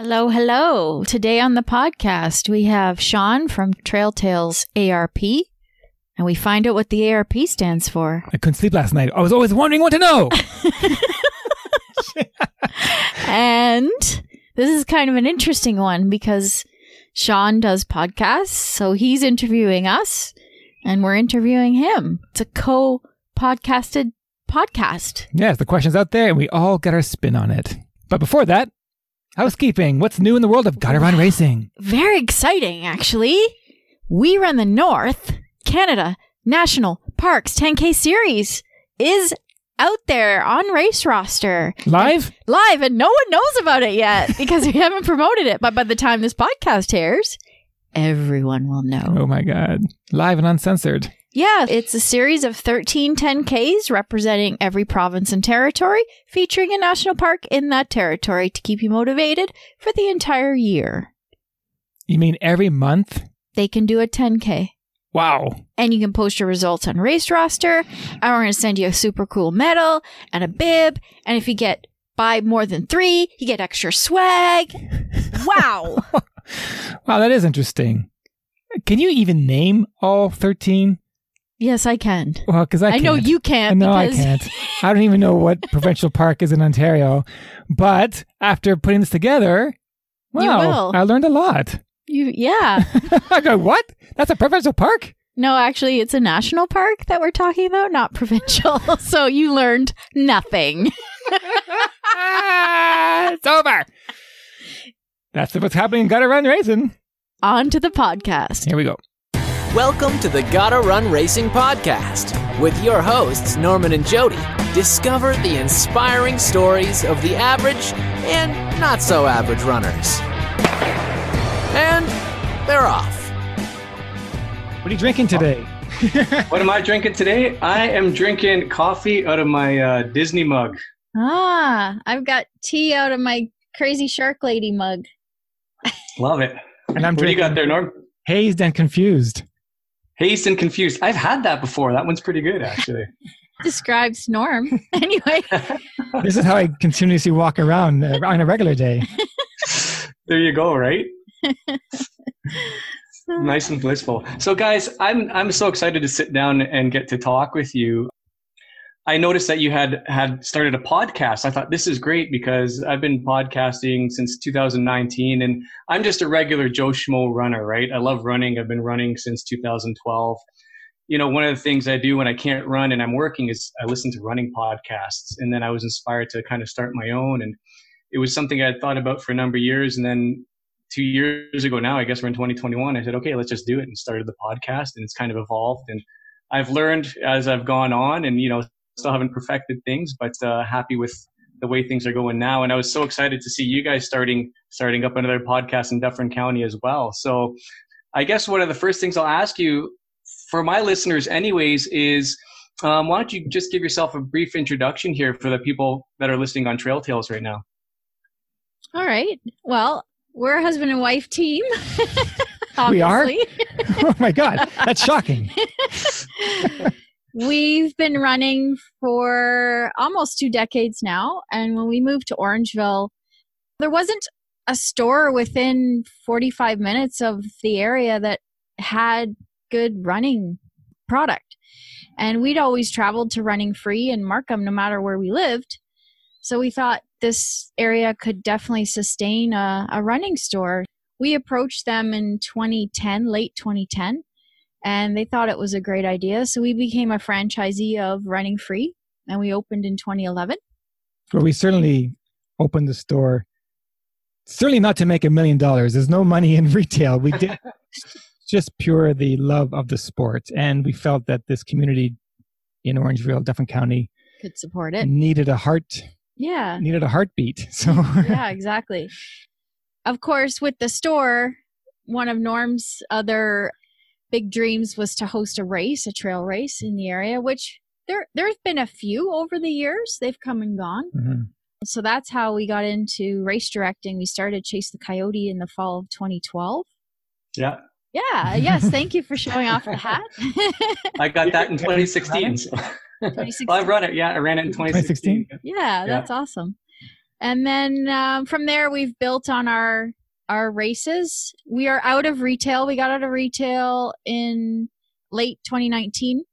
Hello, hello. Today on the podcast, we have Sean from Trail Tales ARP, and we find out what the ARP stands for. I couldn't sleep last night. I was always wondering what to know. And this is kind of an interesting one because Sean does podcasts, so he's interviewing us, and we're interviewing him. It's a co podcasted podcast. yes, the question's out there, and we all get our spin on it. But before that, housekeeping. What's new in the world of Gotta Racing? Very exciting, actually. We Run the North, Canada National Parks 10K Series is out there on race roster Live? live, and no one knows about it yet because we haven't promoted it. But by the time this podcast airs, everyone will know. Oh my God. Live and uncensored. Yeah, it's a series of 13 10Ks representing every province and territory, featuring a national park in that territory to keep you motivated for the entire year. You mean every month? They can do a 10K. Wow. and you can post your results on race roster and we're going to send you a super cool medal and a bib and if you get by more than three you get extra swag wow Wow, that is interesting. Can you even name all 13? Yes i can Well, because I, i, know you can't No, I can't. I don't even know what provincial park is in Ontario. But after putting this together, wow. I learned a lot. you yeah I go, what? That's a provincial park? no actually it's a national park that we're talking about not provincial so you learned nothing it's over. That's what's happening in Gotta Run Racing. on to the podcast Here we go. Welcome to the Gotta Run Racing Podcast. With your hosts, Norman and Jody, discover the inspiring stories of the average and not so average runners. And they're off. What are you drinking today? What am I drinking today? I am drinking coffee out of my uh, Disney mug. ah i've got tea out of my crazy shark lady mug Love it. And I'm What do you got there, Norm? hazed and confused. Hazed and confused. I've had that before. That one's pretty good, actually. describes norm anyway This is how I continuously walk around uh, on a regular day. there you go. Right. Nice and blissful. So, guys, I'm I'm so excited to sit down and get to talk with you. I noticed that you had had started a podcast. I thought this is great because I've been podcasting since 2019, and I'm just a regular Joe Schmo runner, right? I love running. I've been running since 2012. You know, one of the things I do when I can't run and I'm working is I listen to running podcasts, and then I was inspired to kind of start my own, and it was something I had thought about for a number of years, and then two years ago now, I guess we're in 2021. I said, okay, let's just do it, and started the podcast, and it's kind of evolved, and I've learned as I've gone on, and you know, still haven't perfected things, but uh, happy with the way things are going now. And I was so excited to see you guys starting starting up another podcast in Dufferin County as well. So, I guess one of the first things I'll ask you, for my listeners, anyways, is um, why don't you just give yourself a brief introduction here for the people that are listening on Trail Tales right now? All right. Well, we're a husband and wife team. We are? Oh my God, that's shocking. We've been running for almost two decades now. And when we moved to Orangeville, there wasn't a store within 45 minutes of the area that had good running product. And we'd always traveled to Running Free in Markham no matter where we lived. So we thought this area could definitely sustain a, a running store. We approached them in 2010, late 2010, and they thought it was a great idea. So we became a franchisee of Running Free, and we opened in 2011. Well, we certainly opened the store, certainly not to make a million dollars. There's no money in retail. We did just pure the love of the sport. And we felt that this community in Orangeville, Dufferin County, Could support it. needed a heart, Yeah. needed a heartbeat. So yeah, exactly. Of course, with the store, one of Norm's other big dreams was to host a race, a trail race in the area, which there there's been a few over the years. They've come and gone. Mhm. So that's how we got into race directing. We started Chase the Coyote in the fall of 2012. Yeah, Yeah, yes, thank you for showing off the hat. I got that in 2016. So. 2016. well, I run it. Yeah, I ran it in 2016. Yeah, that's awesome. And then um, from there, we've built on our our races. We are out of retail. We got out of retail in late 2019.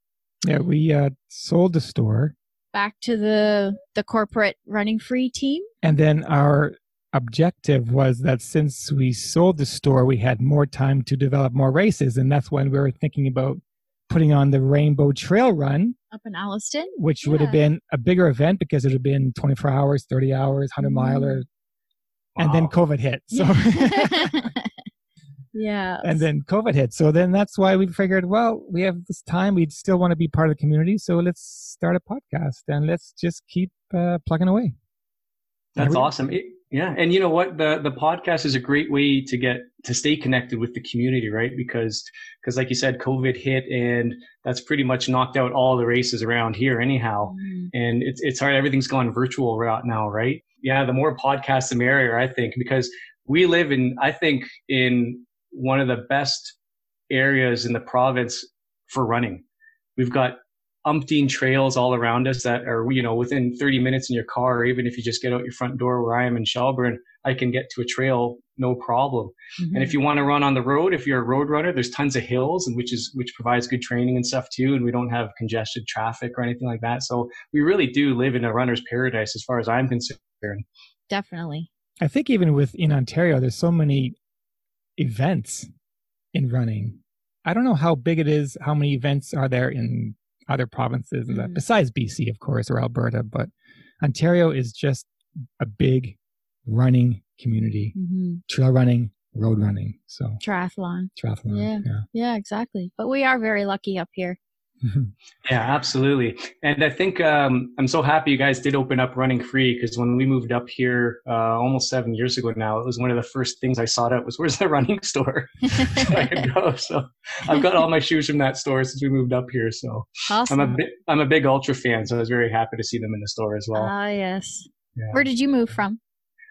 Yeah, we uh, sold the store, Back to the the corporate running free team. and then our objective was that since we sold the store, we had more time to develop more races, and that's when we were thinking about putting on the Rainbow Trail Run, Up in Alliston. which would have been a bigger event because it would have been 24 hours, 30 hours, 100 miler, and then COVID hit. So. yeah. and then COVID hit. So then that's why we figured, well, we have this time. We still want to be part of the community. So let's start a podcast and let's just keep uh, plugging away. That's Every- awesome. It- yeah, and you know what? The the podcast is a great way to get to stay connected with the community, right? Because because like you said, COVID hit, and that's pretty much knocked out all the races around here, anyhow. Mhm. And it's it's hard. Everything's gone virtual right now, right? Yeah, the more podcasts, the merrier, I think, because we live in, I think, in one of the best areas in the province for running. We've got umpteen trails all around us that are, you know, within 30 minutes in your car, or even if you just get out your front door where I am in Shelburne, I can get to a trail no problem. And if mm-hmm. you want to run on the road, if you're a road runner, there's tons of hills and which is which provides good training and stuff too. And we don't have congested traffic or anything like that. So we really do live in a runner's paradise as far as I'm concerned. Definitely. I think even with in Ontario, there's so many events in running. I don't know how big it is, how many events are there in other provinces, and that- besides BC, of course, or Alberta, but Ontario is just a big running community, hmm trail running, road running. So Triathlon. triathlon. Yeah. yeah. Yeah, exactly. But we are very lucky up here. Yeah, absolutely. And I think um, I'm so happy you guys did open up running free because when we moved up here uh, almost seven years ago now, it was one of the first things I sought out was where's the running store so I could go. So I've got all my shoes from that store since we moved up here. So awesome. I'm a big, I'm a big ultra fan, so I was very happy to see them in the store as well. Ah, yes. Yeah. Where did you move from?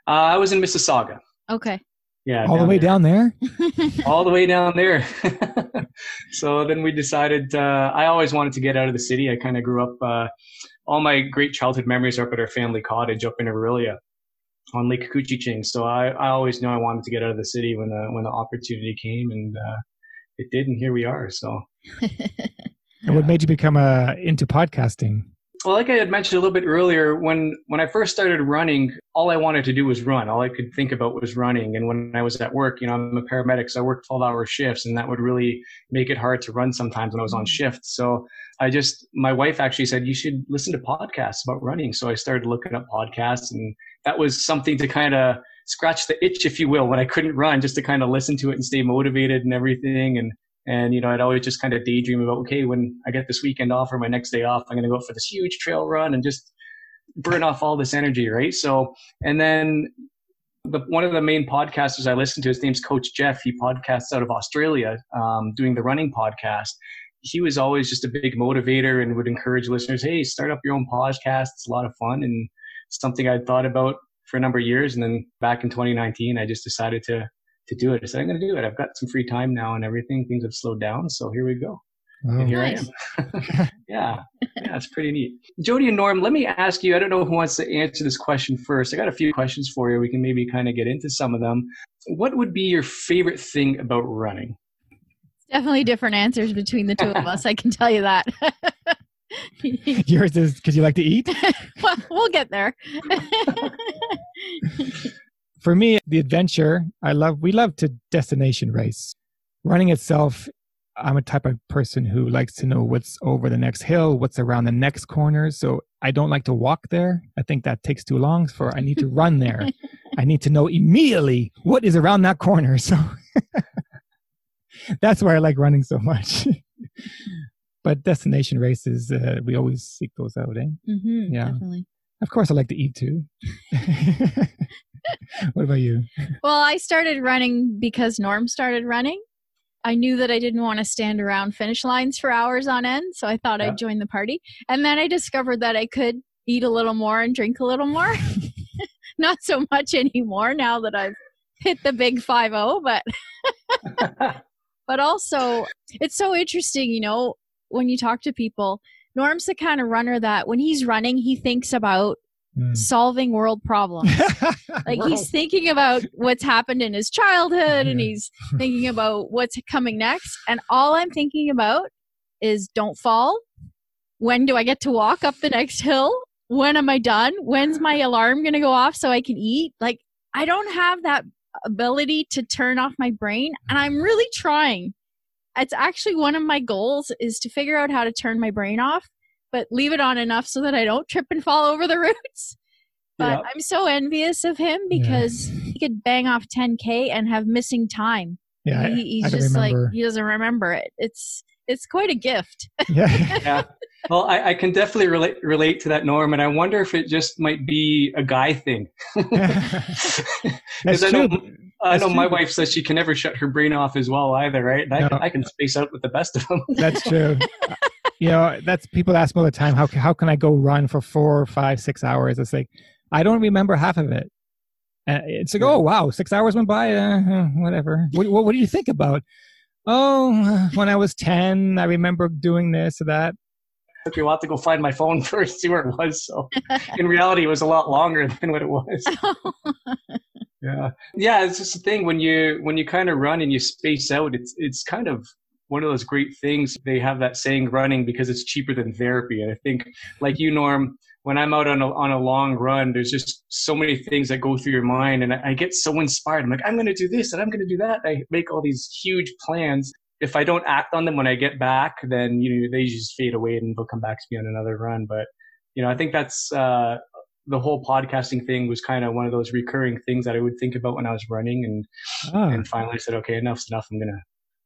Uh, I was in Mississauga. Okay. Yeah, All the way there. down there. all the way down there. so then we decided. Uh, I always wanted to get out of the city. I kind of grew up. Uh, all my great childhood memories are up at our family cottage up in Orillia on Lake Couchiching. So I, I always knew I wanted to get out of the city when the when the opportunity came, and uh, it did, and here we are. So And what made you become uh, into podcasting? Well, like I had mentioned a little bit earlier, when when I first started running, all I wanted to do was run. All I could think about was running. And when I was at work, you know, I'm a paramedic, so I worked 12 hour shifts, and that would really make it hard to run sometimes when I was on mm-hmm. shift. So I just, my wife actually said, you should listen to podcasts about running. So I started looking up podcasts, and that was something to kind of scratch the itch, if you will, when I couldn't run, just to kind of listen to it and stay motivated and everything. And and, you know, I'd always just kind of daydream about, okay, when I get this weekend off or my next day off, I'm going to go for this huge trail run and just burn off all this energy, right? So, and then the, one of the main podcasters I listen to, his name's Coach Jeff. He podcasts out of Australia, um, doing the running podcast. He was always just a big motivator and would encourage listeners, hey, start up your own podcast. It's a lot of fun and something I'd thought about for a number of years. And then back in 2019, I just decided to to do it. I said, I'm going to do it. I've got some free time now and everything. Things have slowed down. So here we go. Wow. And here Nice. I am. yeah. Yeah. It's pretty neat. Jody and Norm, let me ask you, I don't know who wants to answer this question first. I got a few questions for you. We can maybe kind of get into some of them. What would be your favorite thing about running? Definitely different answers between the two of us. I can tell you that. Yours is because you like to eat. well, we'll get there. For me, the adventure, I love, we love to destination race. Running itself, I'm a type of person who likes to know what's over the next hill, what's around the next corner. So I don't like to walk there. I think that takes too long for I need to run there. I need to know immediately what is around that corner. So that's why I like running so much. but destination races, uh, we always seek those out, eh? hmm Yeah. Definitely. Of course, I like to eat too. what about you? Well, I started running because Norm started running. I knew that I didn't want to stand around finish lines for hours on end, so I thought Yeah. I'd join the party. And then I discovered that I could eat a little more and drink a little more. Not so much anymore now that I've hit the big 5-0, but but also it's so interesting, you know, when you talk to people. Norm's the kind of runner that when he's running, he thinks about Mm. solving world problems. Like he's thinking about what's happened in his childhood and he's thinking about what's coming next. And all I'm thinking about is don't fall. When do I get to walk up the next hill? When am I done? When's my alarm going to go off so I can eat? Like, I don't have that ability to turn off my brain. And I'm really trying. It's actually one of my goals is to figure out how to turn my brain off, but leave it on enough so that I don't trip and fall over the roots. But Yeah. I'm so envious of him because he could bang off 10k and have missing time. yeah, he, he's I can just like he doesn't remember it. It's it's quite a gift. yeah. yeah. Well, I, I can definitely relate relate to that, Norm, and I wonder if it just might be a guy thing. That's Because I know, true. I That's know my wife says she can never shut her brain off as well either, right? And I, No. can, I can space out with the best of them. That's true. You know, that's people ask me all the time. How how can I go run for four, five, six hours? It's like I don't remember half of it. Uh, it's like, oh wow, six hours went by. Uh, whatever. What, what what do you think about? Oh, when I was ten, I remember doing this or that. took me a while to go find my phone first, see where it was. So in reality, it was a lot longer than what it was. Yeah, yeah. It's just the thing when you when you kind of run and you space out. It's it's kind of one of those great things. They have that saying, "Running because it's cheaper than therapy." And I think, like you, Norm, when I'm out on a on a long run, there's just so many things that go through your mind, and I, I get so inspired. I'm like, I'm going to do this and I'm going to do that. I make all these huge plans. If I don't act on them when I get back, then you know they just fade away and they'll come back to me on another run. But you know, I think that's uh, the whole podcasting thing was kind of one of those recurring things that I would think about when I was running, and Ah, and finally I said, okay, enough's enough. I'm gonna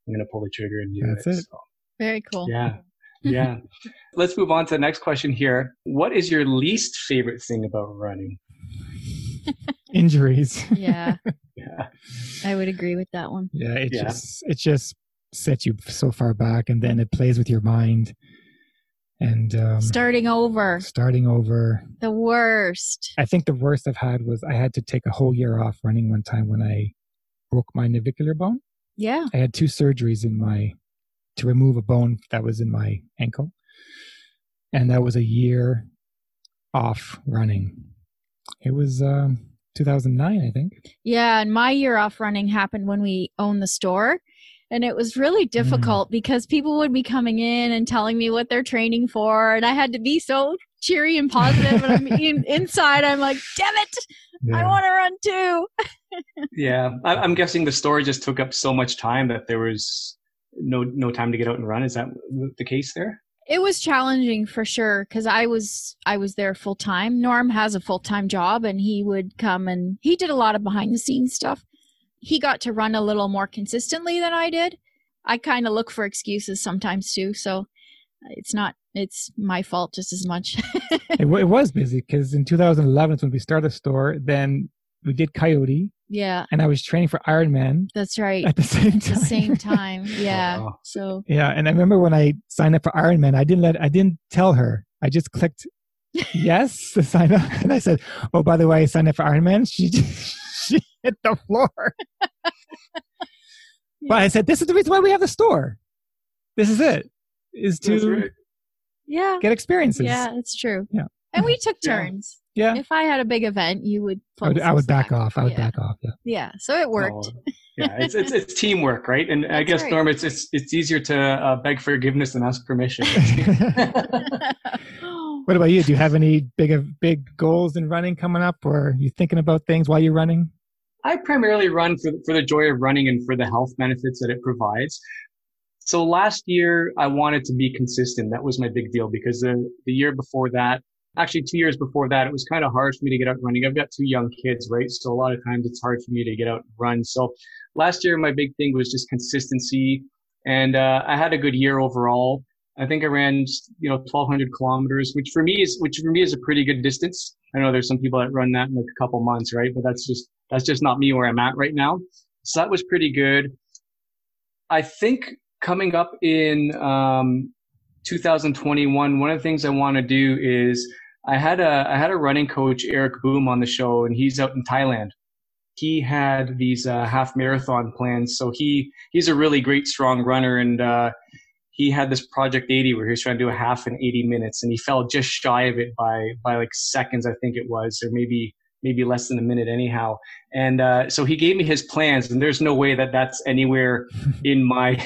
I'm gonna pull the trigger and do That's it. it. So, Very cool. yeah, yeah. Let's move on to the next question here. What is your least favorite thing about running? injuries. Yeah, Yeah, I would agree with that one. yeah, it Yeah. just it just sets you so far back, and then it plays with your mind, and um, Starting over, starting over. the worst. I think the worst I've had was I had to take a whole year off running one time when I broke my navicular bone. Yeah. I had two surgeries in my to remove a bone that was in my ankle, and that was a year off running. It was um, 2009, I think. Yeah, and my year off running happened when we owned the store. And it was really difficult because people would be coming in and telling me what they're training for. And I had to be so cheery and positive. and I'm in, inside, I'm like, damn it, I want to run too. yeah. I, I'm guessing the story just took up so much time that there was no no time to get out and run. Is that the case there? It was challenging for sure because I was I was there full time. Norm has a full time job and he would come and he did a lot of behind the scenes stuff. He got to run a little more consistently than I did. I kind of look for excuses sometimes too, so uh, it's not it's my fault just as much. it, wa- it was busy because in 2011 is when we started the store. Then we did Coyote, yeah, and I was training for Ironman that's right. at the same time. At time. the same time, yeah. Oh, wow. So Yeah, and I remember when I signed up for Ironman, I didn't let I didn't tell her. I just clicked yes to sign up, and I said, "Oh, by the way, I signed up for Ironman." She just, she hit the floor. But I said, "This is the reason why we have the store. This is it. Is That's to right. Yeah, get experiences." yeah, it's true. Yeah. and we took turns. yeah. If I had a big event, you would. I would, I would back off. I would yeah. back off. Yeah. Yeah, so it worked. Oh, yeah, it's, it's it's teamwork, right? And I guess right. Norm, it's it's it's easier to uh, beg forgiveness than ask permission. what about you? Do you have any big big goals in running coming up, or are you thinking about things while you're running? I primarily run for for the joy of running and for the health benefits that it provides. So last year I wanted to be consistent. That was my big deal because the the year before that, actually two years before that, it was kind of hard for me to get out running. I've got two young kids, right? So a lot of times it's hard for me to get out and run. So last year my big thing was just consistency, and uh, I had a good year overall. I think I ran, you know, 1,200 kilometers, which for me is, which for me is a pretty good distance. I know there's some people that run that in like a couple months, right? But that's just, that's just not me where I'm at right now. So that was pretty good. I think coming up in, um, 2021, one of the things I want to do is I had a, I had a running coach, Eric Boom on the show and he's out in Thailand. He had these, uh, half marathon plans. So he, he's a really great, strong runner and, uh, he had this project 80 where he was trying to do a half in 80 minutes and he fell just shy of it by by like seconds i think it was or maybe maybe less than a minute anyhow. And uh, so he gave me his plans and there's no way that that's anywhere in my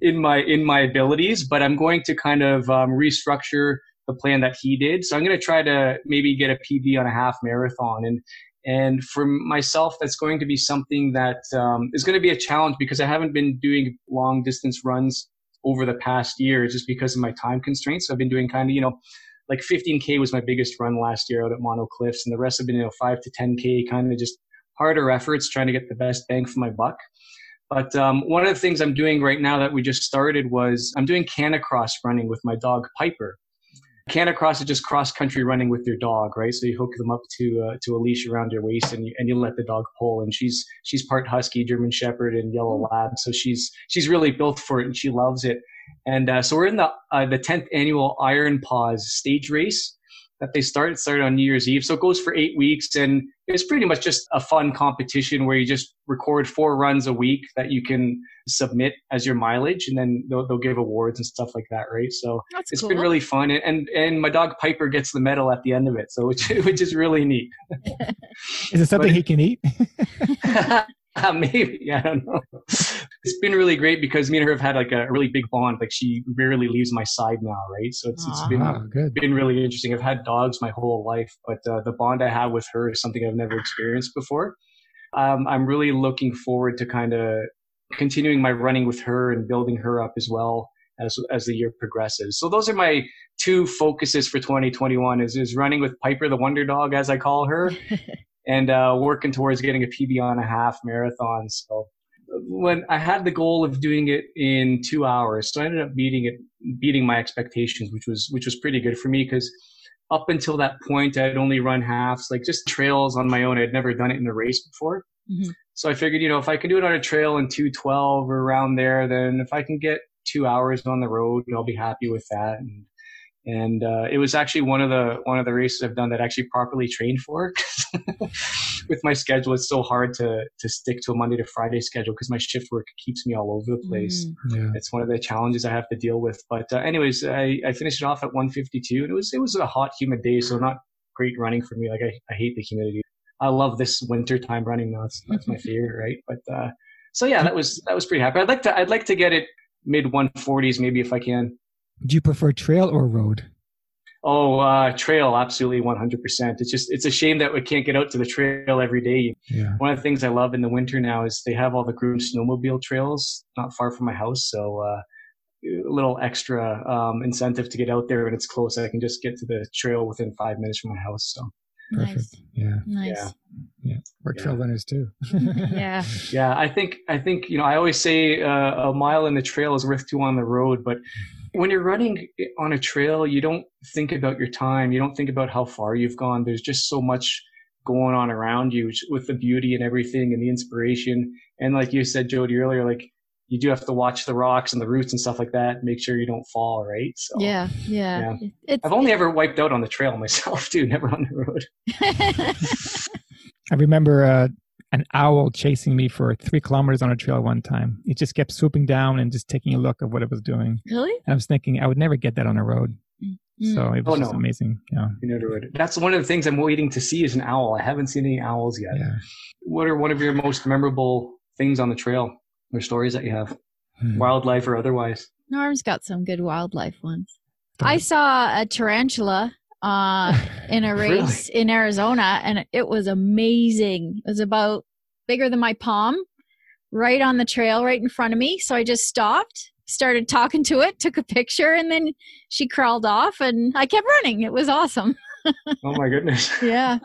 in my in my abilities but i'm going to kind of um, restructure the plan that he did. So i'm going to try to maybe get a pb on a half marathon. And and for myself that's going to be something that um, is going to be a challenge because i haven't been doing long distance runs over the past year just because of my time constraints. So i've been doing kind of you know like 15k was my biggest run last year out at Mono Cliffs, and the rest have been you know five to 10k, kind of just harder efforts trying to get the best bang for my buck. But um, one of the things I'm doing right now that we just started was I'm doing canicross running with my dog Piper. Canicross is just cross country running with your dog, right? So you hook them up to uh, to a leash around your waist, and you, and you let the dog pull. And she's she's part husky, German Shepherd, and yellow lab, so she's she's really built for it, and she loves it. And uh, so we're in the uh, the tenth annual Iron Paws stage race that they started started on New Year's Eve. So it goes for eight weeks, and it's pretty much just a fun competition where you just record four runs a week that you can submit as your mileage, and then they'll, they'll give awards and stuff like that, right? So That's it's cool. been really fun, and and my dog Piper gets the medal at the end of it, so which which is really neat. Is it something But- he can eat? Maybe I don't know. It's been really great because me and her have had like a really big bond. Like she rarely leaves my side now, right? So it's it's Aw. been oh, been really interesting. I've had dogs my whole life, but uh, the bond I have with her is something I've never experienced before. Um, I'm really looking forward to kind of continuing my running with her and building her up as well as as the year progresses. So those are my two focuses for 2021: is is running with Piper, the Wonder Dog, as I call her, and uh, working towards getting a PB on a half marathon. So when I had the goal of doing it in two hours, so I ended up beating it, beating my expectations, which was which was pretty good for me because up until that point I'd only run halves, like just trails on my own. I'd never done it in a race before. Mhm. So I figured, you know, if I can do it on a trail in 212 or around there, then if I can get two hours on the road, I'll be happy with that. And and uh, it was actually one of the one of the races I've done that I actually properly trained for. With my schedule, it's so hard to to stick to a Monday to Friday schedule because my shift work keeps me all over the place. Mm. Yeah. It's one of the challenges I have to deal with. But uh, anyways, I, I finished it off at 152, and it was it was a hot, humid day, so not great running for me. Like I, I hate the humidity. I love this winter time running. That's that's my favorite, right? But uh, so yeah, that was that was pretty happy. I'd like to I'd like to get it mid 140s maybe if I can. Do you prefer trail or road? Oh, uh, trail, absolutely 100%. It's just, it's a shame that we can't get out to the trail every day. Yeah. One of the things I love in the winter now is they have all the groomed snowmobile trails not far from my house. So, uh, a little extra um, incentive to get out there when it's close. I can just get to the trail within five minutes from my house. So, Perfect. Nice. Yeah. Nice. We're Yeah. trail runners too. Yeah. yeah, I think, I think, you know, I always say uh, a mile in the trail is worth two on the road, but when you're running on a trail, you don't think about your time. You don't think about how far you've gone. There's just so much going on around you with the beauty and everything and the inspiration. And like you said, Jody, earlier, like you do have to watch the rocks and the roots and stuff like that, make sure you don't fall, right? So Yeah. Yeah. It's, I've only ever wiped out on the trail myself too, never on the road. I remember uh, an owl chasing me for three kilometers on a trail one time. It just kept swooping down and just taking a look at what it was doing. really? And I was thinking I would never get that on a road. Mm. So it was Oh, just no. amazing. Yeah. You never would. That's one of the things I'm waiting to see is an owl. I haven't seen any owls yet. Yeah. What are one of your most memorable things on the trail or stories that you have, Hmm. wildlife or otherwise? Norm's got some good wildlife ones. I saw a tarantula uh, in a Really? race in Arizona, and it was amazing. It was about bigger than my palm, right on the trail, right in front of me. So I just stopped, started talking to it, took a picture, and then she crawled off, and I kept running. It was awesome. Oh my goodness. Yeah.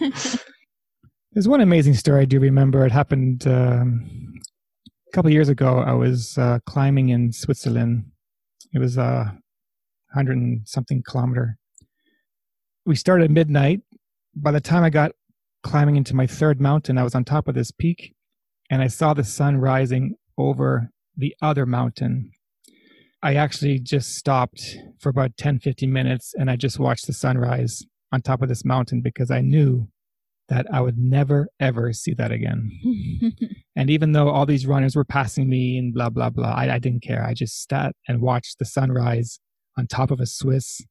There's one amazing story I do remember. It happened um, a couple of years ago. I was uh, climbing in Switzerland. It was a hundred and something kilometer. We started at midnight. By the time I got climbing into my third mountain, I was on top of this peak, and I saw the sun rising over the other mountain. I actually just stopped for about 10, 15 minutes, and I just watched the sunrise on top of this mountain because I knew that I would never ever see that again. And even though all these runners were passing me and blah, blah, blah, I, I didn't care. I just sat and watched the sunrise on top of a Swiss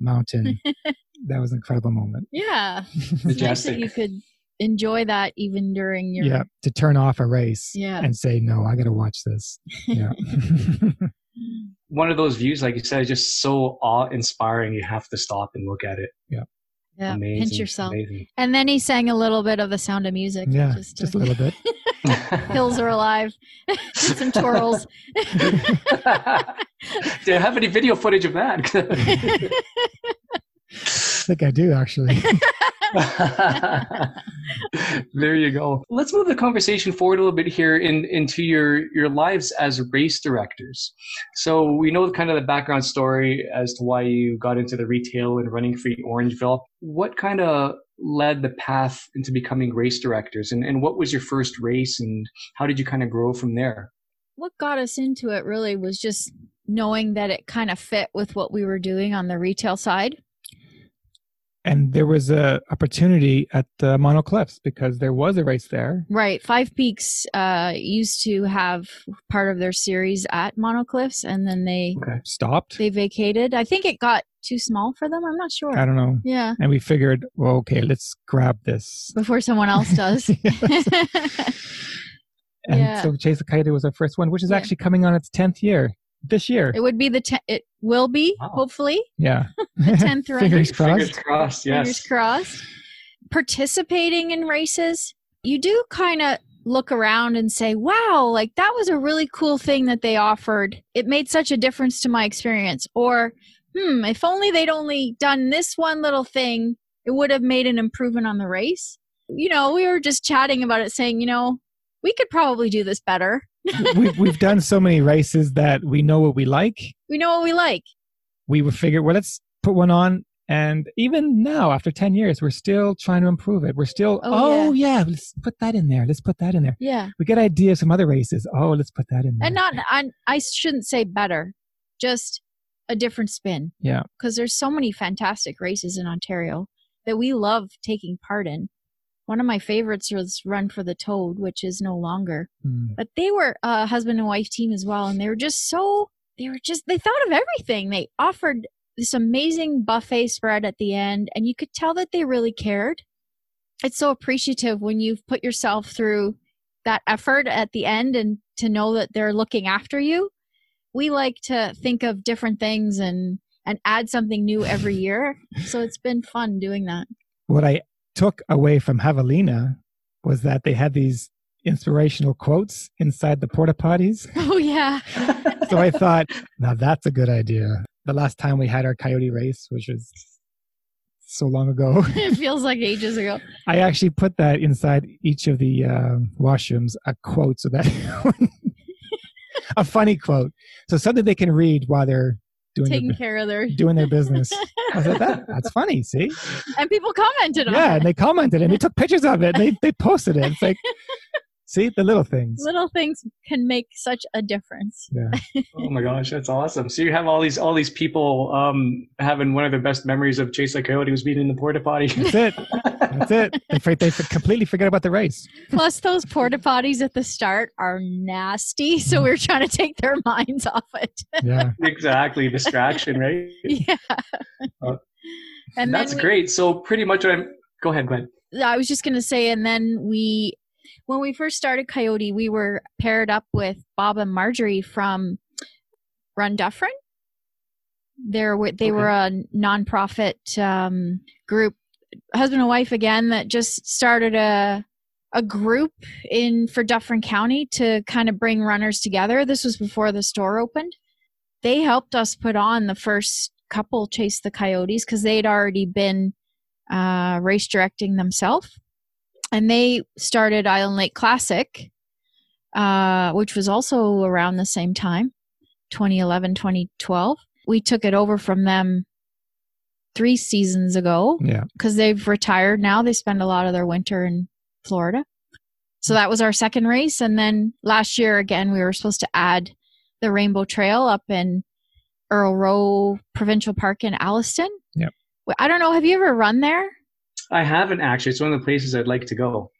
mountain. that was an incredible moment. Yeah. It's nice that you could enjoy that even during your Yeah. To turn off a race Yeah. and say, no, I got to watch this. Yeah. One of those views, like you said, is just so awe-inspiring. You have to stop and look at it. yeah. Amazing. Pinch yourself. Amazing. And then he sang a little bit of the sound of music. yeah. Just, Just a little bit. hills are alive. Some twirls. Do you have any video footage of that? I think I do actually. there you go. Let's move the conversation forward a little bit here in, into your, your lives as race directors. So we know kind of the background story as to why you got into the retail and running for Orangeville. What kind of led the path into becoming race directors and, and what was your first race and how did you kind of grow from there? what got us into it really was just knowing that it kind of fit with what we were doing on the retail side. And there was a opportunity at uh, Mono Cliffs because there was a race there. Right. Five Peaks uh, used to have part of their series at Mono Cliffs, and then they Okay. Stopped. they vacated. I think it got too small for them. I'm not sure. I don't know. Yeah. And we figured, well, okay, let's grab this. Before someone else does. and Yeah. so Chase the Coyote was our first one, which is Yeah. actually coming on its tenth year this year. it would be the te- it will be Wow. hopefully yeah. the tenth running. Fingers Fingers crossed. crossed, Fingers yes. crossed. Participating in races, you do kind of look around and say, wow, like that was a really cool thing that they offered. It made such a difference to my experience. Or, hmm, if only they'd only done this one little thing, it would have made an improvement on the race. You know, we were just chatting about it, saying, you know, we could probably do this better. We've, we've done so many races that we know what we like. We know what we like. We would figure, well, let's put one on. And even now, after 10 years, we're still trying to improve it. We're still, Oh, oh, yeah. let's put that in there. Let's put that in there. Yeah. We get ideas from other races. Oh, let's put that in there. And not, I, I shouldn't say better, just a different spin. Yeah. because there's so many fantastic races in Ontario that we love taking part in. One of my favorites was Run for the Toad, which is no longer. Mm. But they were a husband and wife team as well, and they were just so they were just they thought of everything. They offered this amazing buffet spread at the end, and you could tell that they really cared. It's so appreciative when you've put yourself through that effort at the end and to know that they're looking after you. We like to think of different things and and add something new every year. So it's been fun doing that. What I took away from Javelina was that they had these inspirational quotes inside the porta potties. Oh yeah. So I thought, now that's a good idea. The last time we had our coyote race, which was so long ago, it feels like ages ago. I actually put that inside each of the um, washrooms, a quote, so that a funny quote, so something they can read while they're doing Taking their, care of their doing their business. I said that that's funny. See, and people commented on yeah, it. and they commented and they took pictures of it. And they they posted it. It's like, see the little things. Little things can make such a difference. Yeah. Oh my gosh, that's awesome! So you have all these all these people um, having one of their best memories of Chase the Coyote was being in the porta potty. That's it. That's it. They, they completely forget about the race. Plus, those porta potties at the start are nasty, so we are trying to take their minds off it. Yeah. exactly, distraction, right? yeah. Uh, and That's we- great. So pretty much, what I'm. Go ahead, Glenn. I was just gonna say, and then we, when we first started Coyote, we were paired up with Bob and Marjorie from Run Dufferin. There were they were a nonprofit um, group, husband and wife again, that just started a a group in for Dufferin County to kind of bring runners together. This was before the store opened. They helped us put on the first couple Chase the Coyotes because they'd already been uh, race directing themselves. And they started Island Lake Classic, uh, which was also around the same time 2011, 2012. We took it over from them three seasons ago Yeah. because they've retired now. They spend a lot of their winter in Florida. So that was our second race. And then last year, again, we were supposed to add the Rainbow Trail up in Earl Rowe Provincial Park in Alliston. Yep. I don't know. Have you ever run there? I haven't actually. It's one of the places I'd like to go.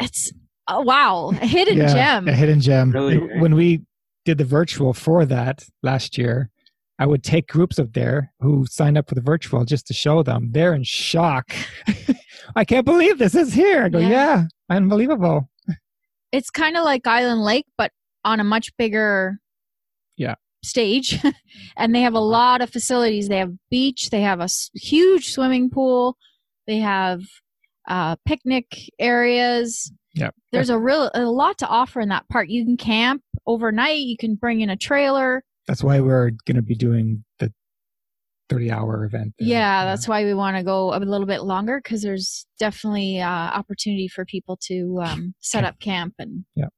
It's Oh, wow, a hidden Yeah, gem. A hidden gem. Really? When we did the virtual for that last year, I would take groups of there who signed up for the virtual just to show them. They're in shock. I can't believe this is here. I go, Yeah. yeah, unbelievable. It's kind of like Island Lake, but on a much bigger Yeah. stage. and they have a uh-huh. lot of facilities. They have beach. They have a huge swimming pool. They have uh, picnic areas. Yep. There's a real a lot to offer in that park. You can camp overnight. You can bring in a trailer. That's why we're going to be doing the 30 hour event. there. Yeah, that's why we want to go a little bit longer because there's definitely uh, opportunity for people to um, set up camp and Yep.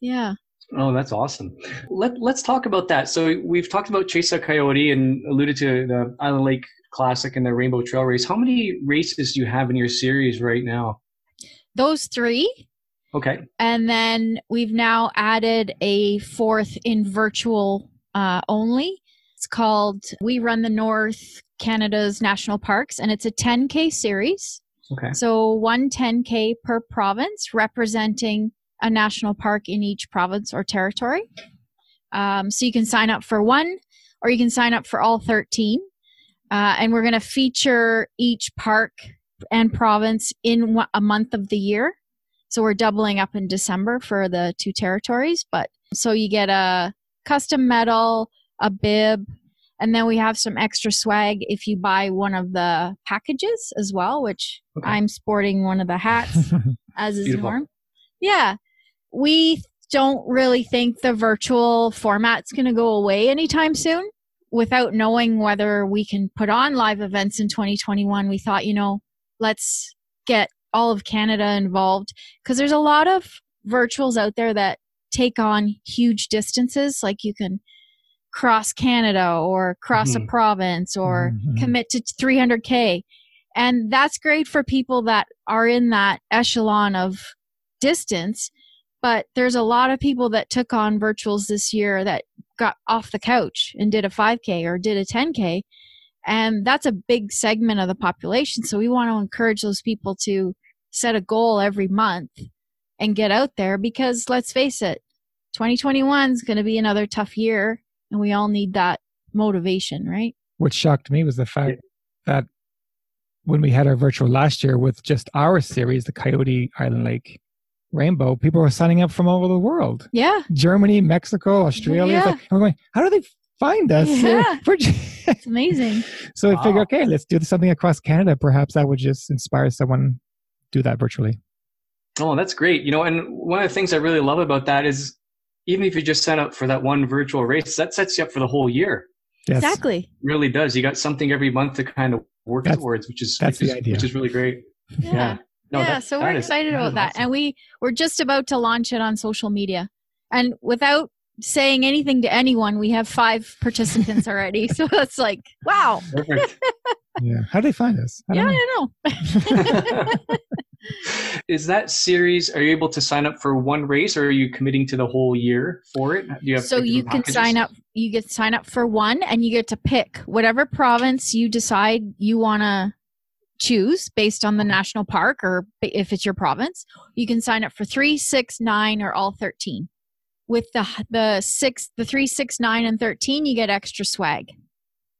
yeah. Oh, that's awesome. Let, let's talk about that. So we've talked about Chase a Coyote and alluded to the Island Lake Classic and the Rainbow Trail Race. How many races do you have in your series right now? Those three, Okay. and then we've now added a fourth in virtual uh, only. It's called We Run the North Canada's National Parks, and it's a 10k series. Okay. So one 10k per province, representing a national park in each province or territory. Um, so you can sign up for one, or you can sign up for all 13. Uh, and we're going to feature each park and province in a month of the year. So we're doubling up in December for the two territories. But so you get a custom medal, a bib, and then we have some extra swag if you buy one of the packages as well, which Okay. I'm sporting one of the hats as is Beautiful. norm. Yeah. We don't really think the virtual format's going to go away anytime soon. Without knowing whether we can put on live events in 2021, we thought, you know, let's get all of Canada involved because there's a lot of virtuals out there that take on huge distances. Like you can cross Canada or cross a Mhm. province or Mhm. commit to 300K. And that's great for people that are in that echelon of distance. But there's a lot of people that took on virtuals this year that got off the couch and did a 5K or did a 10K. And that's a big segment of the population. So we want to encourage those people to set a goal every month and get out there because let's face it, 2021 is going to be another tough year and we all need that motivation, right? what shocked me was the fact that when we had our virtual last year with just our series, the Coyote Island Lake Rainbow, people are signing up from all over the world. Yeah. Germany, Mexico, Australia. Yeah. like, I'm going, how do they find us? Yeah. We're just- It's amazing. so we figured, Wow. okay, let's do something across Canada. Perhaps that would just inspire someone to do that virtually. Oh, that's great. You know, and one of the things I really love about that is even if you just sign up for that one virtual race, that sets you up for the whole year. Yes. Exactly. It really does. You got something every month to kind of work That's- towards, which is that's which the is, idea. which is really great. Yeah. No, yeah. that- so that we're is- excited about that. awesome. And we, we're just about to launch it on social media. And without saying anything to anyone, we have five participants already. so it's like, wow. Perfect. Yeah. How do they find us? I Yeah, don't know. I know. is that series? Are you able to sign up for one race, or are you committing to the whole year for it? Do you have so you can packages? sign up you get sign up for one and you get to pick whatever province you decide you want to choose based on the national park or if it's your province you can sign up for three six nine or all 13 with the the six the three six nine and 13 you get extra swag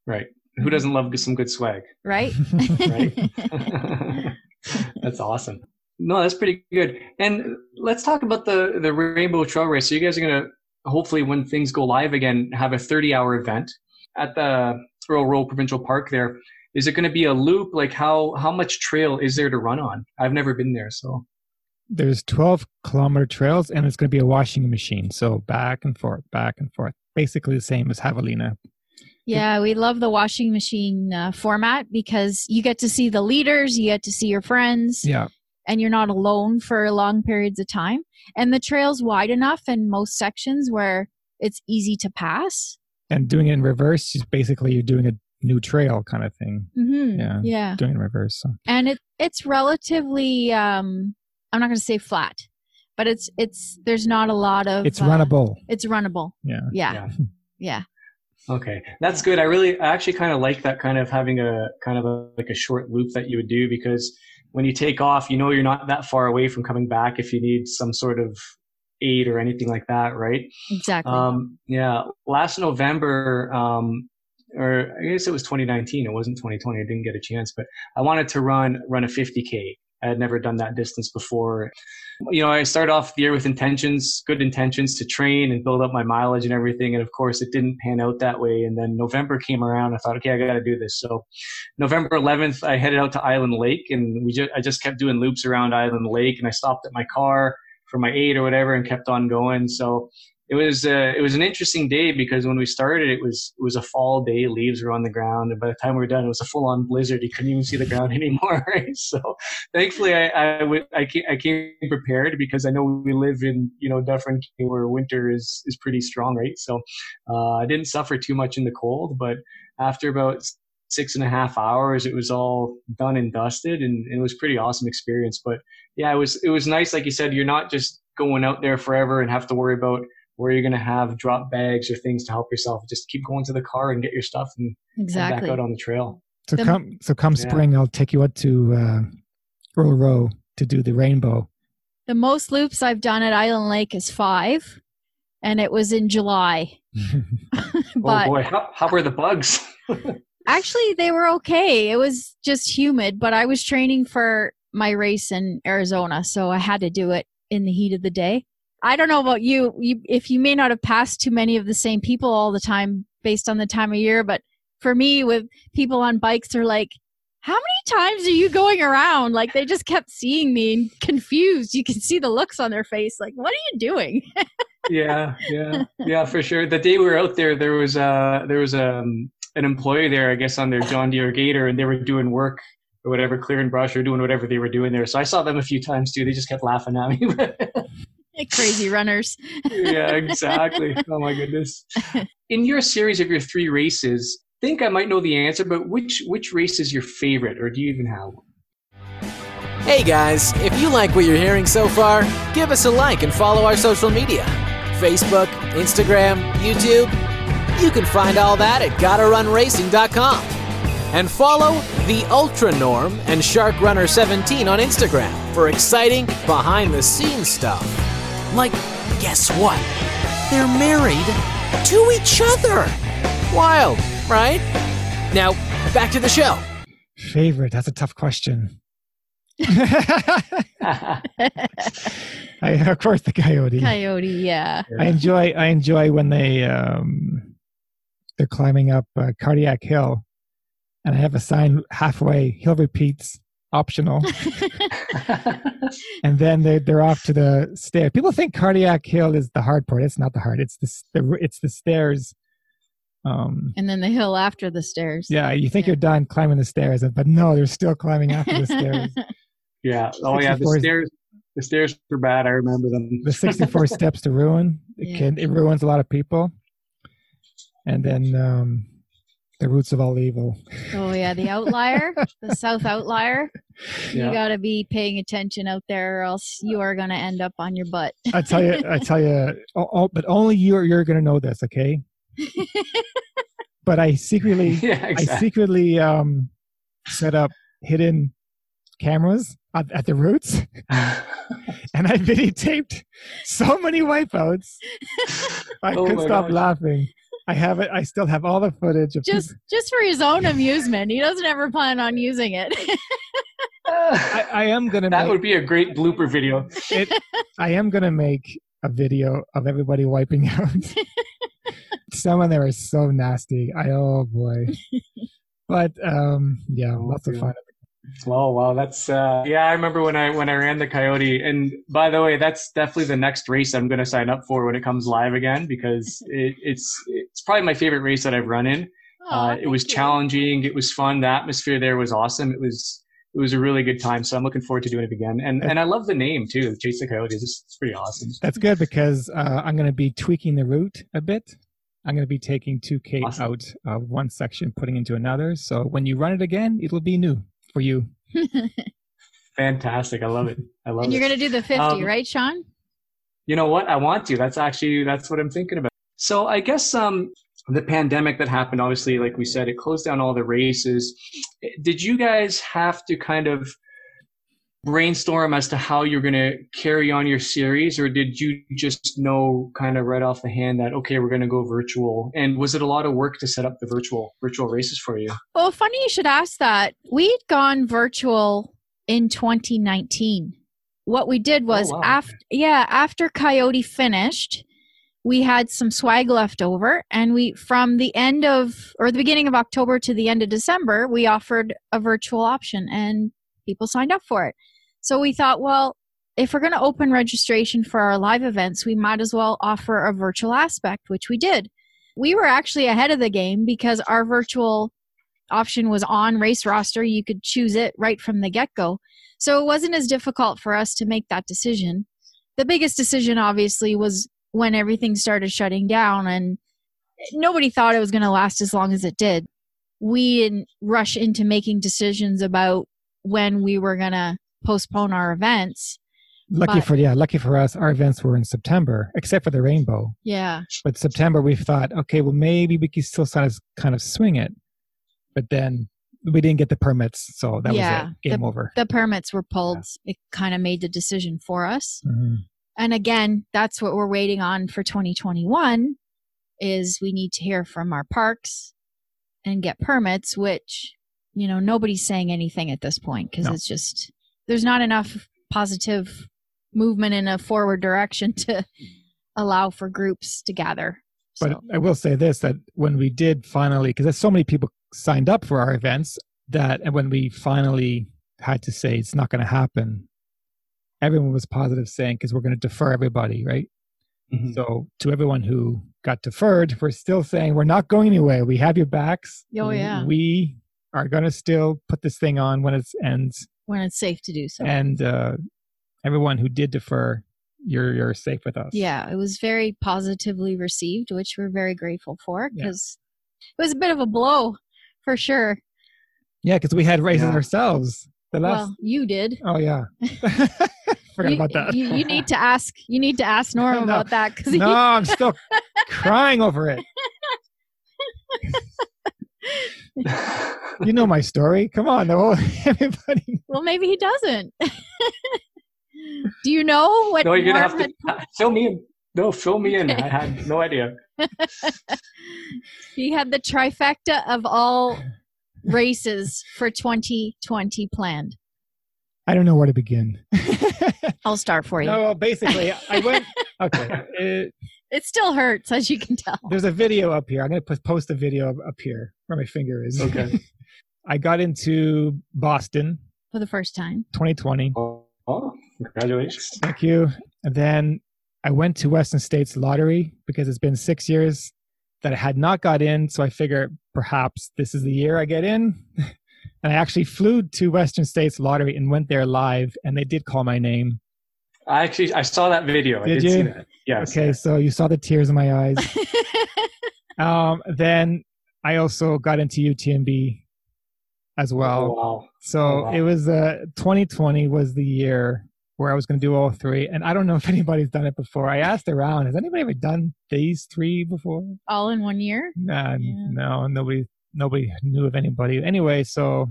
Right. Who doesn't love some good swag? right Right. that's awesome. No, that's pretty good. And let's talk about the the Rainbow Trail Race. So you guys are gonna hopefully, when things go live again, have a 30 hour event at the Earl Rowe Provincial Park. There is it going to be a loop? Like how how much trail is there to run on? I've never been there, so There's 12 kilometer trails and it's going to be a washing machine. So back and forth, back and forth. Basically the same as Javelina. Yeah, we love the washing machine uh, format because you get to see the leaders, you get to see your friends, Yeah. and you're not alone for long periods of time. And the trail's wide enough in most sections where it's easy to pass. And doing it in reverse is basically you're doing a new trail kind of thing. Mm-hmm. Yeah. Yeah, Doing it in reverse. So. and it it's relatively. Um, I'm not going to say flat, but it's it's there's not a lot of. It's uh, runnable. It's runnable. Yeah. Yeah, Yeah. yeah. Okay, that's good. I really, I actually kind of like that kind of having a kind of a, like a short loop that you would do because when you take off, you know you're not that far away from coming back if you need some sort of aid or anything like that, right? Exactly. Um, yeah, last November, um, or I guess it was 2019. It wasn't 2020. I didn't get a chance, but I wanted to run run a 50k. I had never done that distance before. You know, I started off the year with intentions, good intentions to train and build up my mileage and everything. And of course, it didn't pan out that way. And then November came around. I thought, okay, I got to do this. So November 11th, I headed out to Island Lake and we just, I just kept doing loops around Island Lake and I stopped at my car for my eight or whatever and kept on going. So it was uh, it was an interesting day because when we started, it was it was a fall day. Leaves were on the ground, and by the time we were done, it was a full on blizzard. You couldn't even see the ground anymore. So, thankfully, I I, I, came, I came prepared because I know we live in you know Dufferin where winter is is pretty strong, right? So, uh, I didn't suffer too much in the cold, but after about six and a half hours, it was all done and dusted, and, and it was pretty awesome experience. But yeah, it was it was nice, like you said, you're not just going out there forever and have to worry about where you're going to have drop bags or things to help yourself. Just keep going to the car and get your stuff and, exactly. and back out on the trail. So the, come so come yeah. spring, I'll take you out to uh, Earl Rowe to do the rainbow. The most loops I've done at Island Lake is five, and it was in July. but, oh boy, how, how were the bugs? actually, they were okay. It was just humid, but I was training for my race in Arizona, so I had to do it in the heat of the day. I don't know about you, you if you may not have passed too many of the same people all the time based on the time of year, but for me with people on bikes they're like how many times are you going around? Like they just kept seeing me and confused. You can see the looks on their face like what are you doing? Yeah yeah yeah for sure. The day we were out there there was uh there was um an employee there i guess on their john deere gator and they were doing work or whatever clearing brush or doing whatever they were doing there. So i saw them a few times too. They just kept laughing at me Crazy runners. yeah, exactly. Oh my goodness. In your series of your three races, I think I might know the answer, but which which race is your favorite, or do you even have one? Hey guys, if you like what you're hearing so far, give us a like and follow our social media Facebook, Instagram, YouTube. You can find all that at gottarunracing.com. And follow the Ultra Norm and Shark Runner 17 on Instagram for exciting behind the scenes stuff. Like, guess what? They're married to each other. Wild, right? Now, back to the show. Favorite? That's a tough question. I, of course, the coyote. Coyote, yeah. I enjoy. I enjoy when they um, they're climbing up uh, Cardiac Hill, and I have a sign halfway. Hill repeats optional. and then they they're off to the stair. People think cardiac hill is the hard part. It's not the hard. It's the, the it's the stairs. Um, and then the hill after the stairs. Yeah, you think yeah. you're done climbing the stairs, but no, they're still climbing after the stairs. Yeah. Oh yeah, the stairs. The stairs were bad. I remember them. The 64 steps to ruin. It yeah. can it ruins a lot of people. And then um, the roots of all evil. Oh yeah, the outlier, the south outlier. Yeah. You got to be paying attention out there, or else you are going to end up on your butt. I tell you, I tell you, oh, oh, but only you are you're going to know this, okay? but I secretly, yeah, exactly. I secretly um, set up hidden cameras at, at the roots, and I videotaped so many wipeouts. I oh couldn't stop gosh. laughing. I have it. I still have all the footage of just people. just for his own amusement. He doesn't ever plan on using it. I, I, am gonna. That make, would be a great blooper video. It, I am gonna make a video of everybody wiping out. Some of them are so nasty. I oh boy. But um, yeah, oh, lots of fun Oh wow, that's uh, yeah. I remember when I when I ran the Coyote, and by the way, that's definitely the next race I'm going to sign up for when it comes live again because it, it's it's probably my favorite race that I've run in. uh, it was you. challenging, it was fun. The atmosphere there was awesome. It was it was a really good time. So I'm looking forward to doing it again. And and I love the name too, Chase the Coyotes. It's, it's pretty awesome. That's good because uh, I'm going to be tweaking the route a bit. I'm going to be taking 2K awesome. out of one section, putting into another. So when you run it again, it'll be new for you. Fantastic. I love it. I love and it. you're going to do the 50, um, right, Sean? You know what? I want to. That's actually, that's what I'm thinking about. So I guess, um, the pandemic that happened, obviously, like we said, it closed down all the races. Did you guys have to kind of brainstorm as to how you're going to carry on your series or did you just know kind of right off the hand that okay we're going to go virtual? And was it a lot of work to set up the virtual virtual races for you? Well funny you should ask that. We'd gone virtual in 2019 what we did oh, was Oh, wow. after yeah after coyote finished we had some swag left over and we from the end of or the beginning of october to the end of december we offered a virtual option and people signed up for it so we thought well if we're going to open registration for our live events we might as well offer a virtual aspect which we did. We were actually ahead of the game because our virtual option was on race roster. You could choose it right from the get-go. So it wasn't as difficult for us to make that decision. The biggest decision obviously was when everything started shutting down and nobody thought it was going to last as long as it did. We didn't rush into making decisions about when we were going to postpone our events Lucky But- for yeah, lucky for us, our events were in September, except for the rainbow. yeah But September, we thought, okay, well maybe we could still kind of kind of swing it, but then we didn't get the permits, so that Yeah, was it. Game over. the permits were pulled it kind of made the decision for us Mhm. and again that's what we're waiting on for 2021 is we need to hear from our parks and get permits which you know nobody's saying anything at this point because No. it's just there's not enough positive movement in a forward direction to allow for groups to gather But so, I will say this: that when we did finally, because there's so many people signed up for our events, that and when we finally had to say it's not going to happen, everyone was positive, saying because we're going to defer everybody, right? Mhm. So to everyone who got deferred, we're still saying we're not going anywhere. We have your backs. Oh, yeah. We are going to still put this thing on when it ends, when it's safe to do so and uh, everyone who did defer, you're you're safe with us. yeah it was very positively received which we're very grateful for Yeah. because it was a bit of a blow for sure yeah, because we had races Yeah. ourselves. The last. well you did oh yeah. Forgot you, about that. You, you need to ask. You need to ask Norm No. about that because no, I'm still crying over it. You know my story. Come on, the whole everybody. well, maybe he doesn't. Do you know what no you're gonna have to fill uh, me in no fill me in i had no idea had? He had the trifecta of all races for 2020 planned. I don't know where to begin. I'll start for you. no, well, basically, I went. Okay, it, It still hurts, as you can tell. there's a video up here. I'm going to post a video up here where my finger is. Okay. I got into Boston For the first time. 2020. oh, oh congratulations Thank you. And then I went to Western States Lottery because it's been six years that I had not got in. So I figure perhaps this is the year I get in. And I actually flew to Western States Lottery and went there live, and they did call my name. I actually i saw that video i Did did you? that yes Okay, so you saw the tears in my eyes. Um, then I also got into UTMB as well. Oh, wow So Oh, wow. it was uh 2020 was the year where I was going to do all three, and I don't know if anybody's done it before. I asked around, has anybody ever done these three before? all in one year. Nah, Yeah. no, nobody, nobody knew of anybody. Anyway, so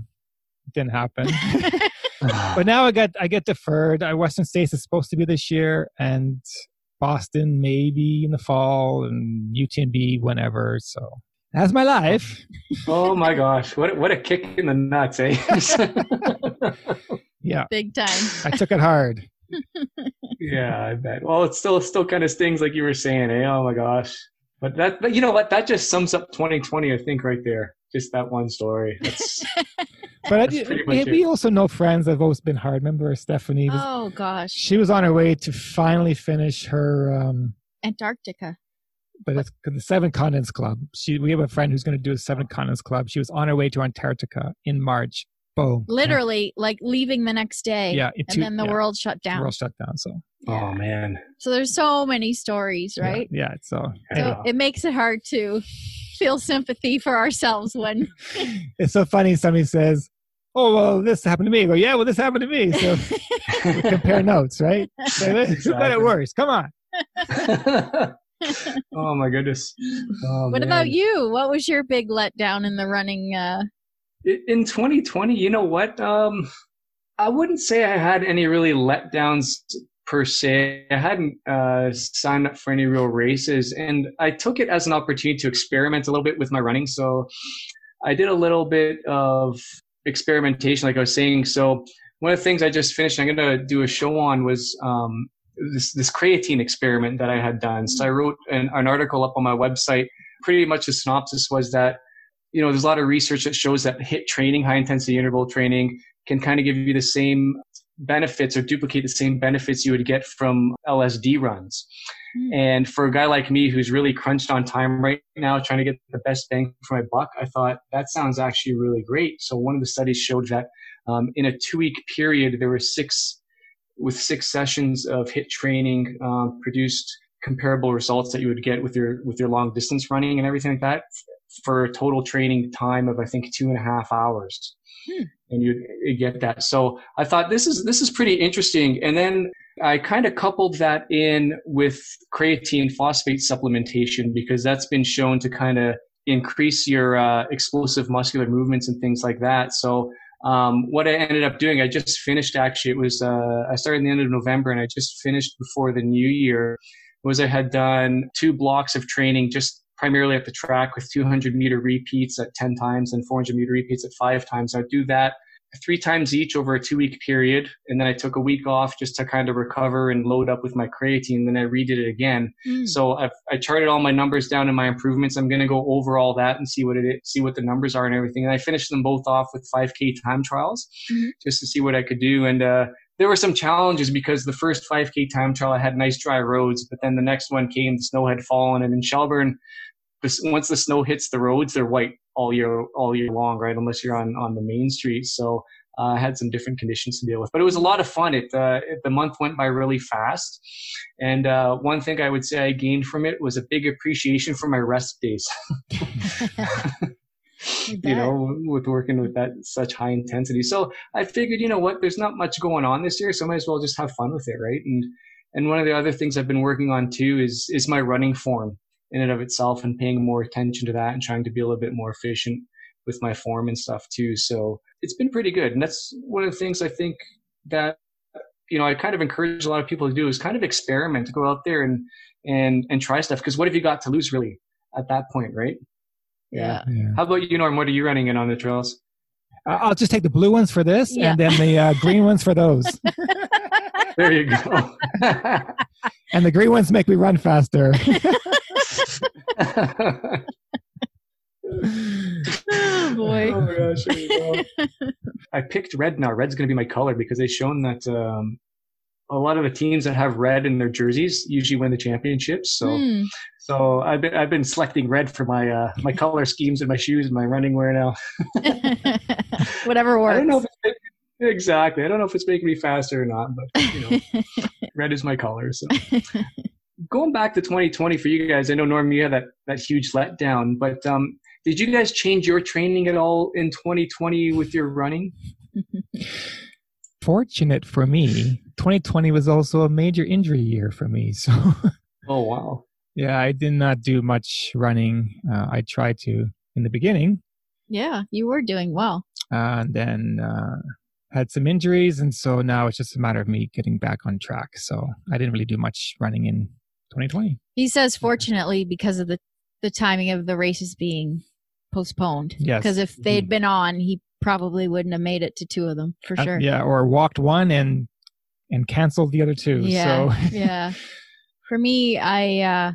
it didn't happen. but now I got I get deferred. I Western States is supposed to be this year, and Boston maybe in the fall, and UTMB whenever. So that's my life. oh my gosh what what a kick in the nuts eh Yeah, Big time. I took it hard. Yeah, I bet. Well, it still still kind of stings like you were saying, eh? Oh my gosh. But that but you know what? That just sums up 2020, I think, right there. Just that one story. That's But I did, pretty much we also know friends that have always been hard. Remember Stephanie? Was, Oh gosh, She was on her way to finally finish her, um, Antarctica. but it's the Seven Continents Club. She, we have a friend who's going to do a Seven Continents Club. She was on her way to Antarctica in March. Boom. Literally, like leaving the next day. Yeah. It And then the yeah, world shut the down. world shut down. So oh man. So there's so many stories, right? Yeah. so So Yeah. it makes it hard to feel sympathy for ourselves when it's so funny. Somebody says, "Oh well, this happened to me." I go, "Yeah, well, this happened to me." So we compare notes, right? So who got it Exactly. worse? Come on. oh my goodness. Oh, What man. about you? What was your big letdown in the running? Uh, in 2020 you know what um I wouldn't say I had any really letdowns per se. I hadn't uh, signed up for any real races, and I took it as an opportunity to experiment a little bit with my running. So I did a little bit of experimentation, like I was saying. So one of the things I just finished, I'm going to do a show on, was um, this this creatine experiment that I had done. So I wrote an, an article up on my website. Pretty much the synopsis was that you know there's a lot of research that shows that hit training, high intensity interval training, can kind of give you the same benefits or duplicate the same benefits you would get from LSD runs. Mm. And for a guy like me who's really crunched on time right now, trying to get the best bang for my buck, I thought that sounds actually really great. So one of the studies showed that um, in a two week period, there were six, with six sessions of HIT training, um, produced comparable results that you would get with your with your long distance running and everything like that for a total training time of I think two and a half hours. Hmm. And you, get that. So I thought this is this is pretty interesting. And then I kind of coupled that in with creatine phosphate supplementation because that's been shown to kind of increase your uh, explosive muscular movements and things like that. So um, what I ended up doing, I just finished actually. It was uh, I started in the end of November and I just finished before the new year. Was I had done two blocks of training just primarily at the track with 200 meter repeats at 10 times and 400 meter repeats at five times. I'd do that three times each over a two week period. And then I took a week off just to kind of recover and load up with my creatine. Then I redid it again. Mm. So I've, I charted all my numbers down and my improvements. I'm going to go over all that and see what it is, see what the numbers are and everything. And I finished them both off with 5K time trials mm-hmm. just to see what I could do. And, uh, there were some challenges because the first 5K time trial I had nice dry roads, but then the next one came, the snow had fallen, and in Shelburne, this, once the snow hits the roads, they're white all year all year long, right? Unless you're on on the main street. So uh, I had some different conditions to deal with, but it was a lot of fun. It, uh, it the month went by really fast, and uh, one thing I would say I gained from it was a big appreciation for my rest days. you know, with working with that such high intensity. So I figured, you know what, there's not much going on this year, so I might as well just have fun with it, right? And and one of the other things I've been working on too is is my running form in and of itself and paying more attention to that and trying to be a little bit more efficient with my form and stuff too. So it's been pretty good. And that's one of the things I think that, you know, I kind of encourage a lot of people to do is kind of experiment, to go out there and, and, and try stuff. Cause what have you got to lose really at that point, right? Yeah. yeah. How about you, Norm? What are you running in on the trails? I'll just take the blue ones for this yeah. and then the uh, green ones for those. there you go. and the green ones make me run faster oh boy. Oh my gosh. I picked red now. Red's going to be my color because they've shown that um, a lot of the teams that have red in their jerseys usually win the championships. So, mm. so I've been I've been selecting red for my uh, my color schemes and my shoes and my running wear now. Whatever works. I don't know if it's exactly. I don't know if it's making me faster or not, but you know, red is my color. So going back to 2020 for you guys, I know Norm, you had that that huge letdown, but um, did you guys change your training at all in 2020 with your running? Fortunate for me, 2020 was also a major injury year for me. So, oh wow, yeah, I did not do much running. Uh, I tried to in the beginning. Yeah, you were doing well. Uh, and then uh, had some injuries, and so now it's just a matter of me getting back on track. So I didn't really do much running in 2020. He says, fortunately, because of the the timing of the races being postponed. Yes. Because if they'd mm-hmm. been on, he probably wouldn't have made it to two of them for uh, sure. Uh, yeah, or walked one and and canceled the other two. Yeah. So. yeah. For me, I uh,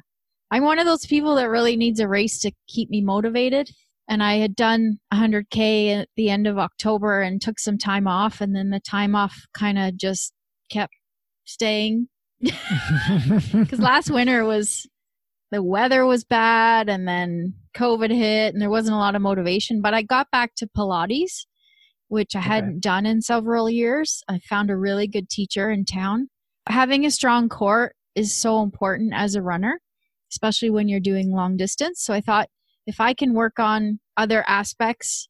I'm one of those people that really needs a race to keep me motivated. And I had done 100K at the end of October and took some time off. And then the time off kind of just kept staying because last winter was the weather was bad and then COVID hit and there wasn't a lot of motivation. But I got back to Pilates, which I okay. hadn't done in several years. I found a really good teacher in town. Having a strong core is so important as a runner, especially when you're doing long distance. So I thought if I can work on other aspects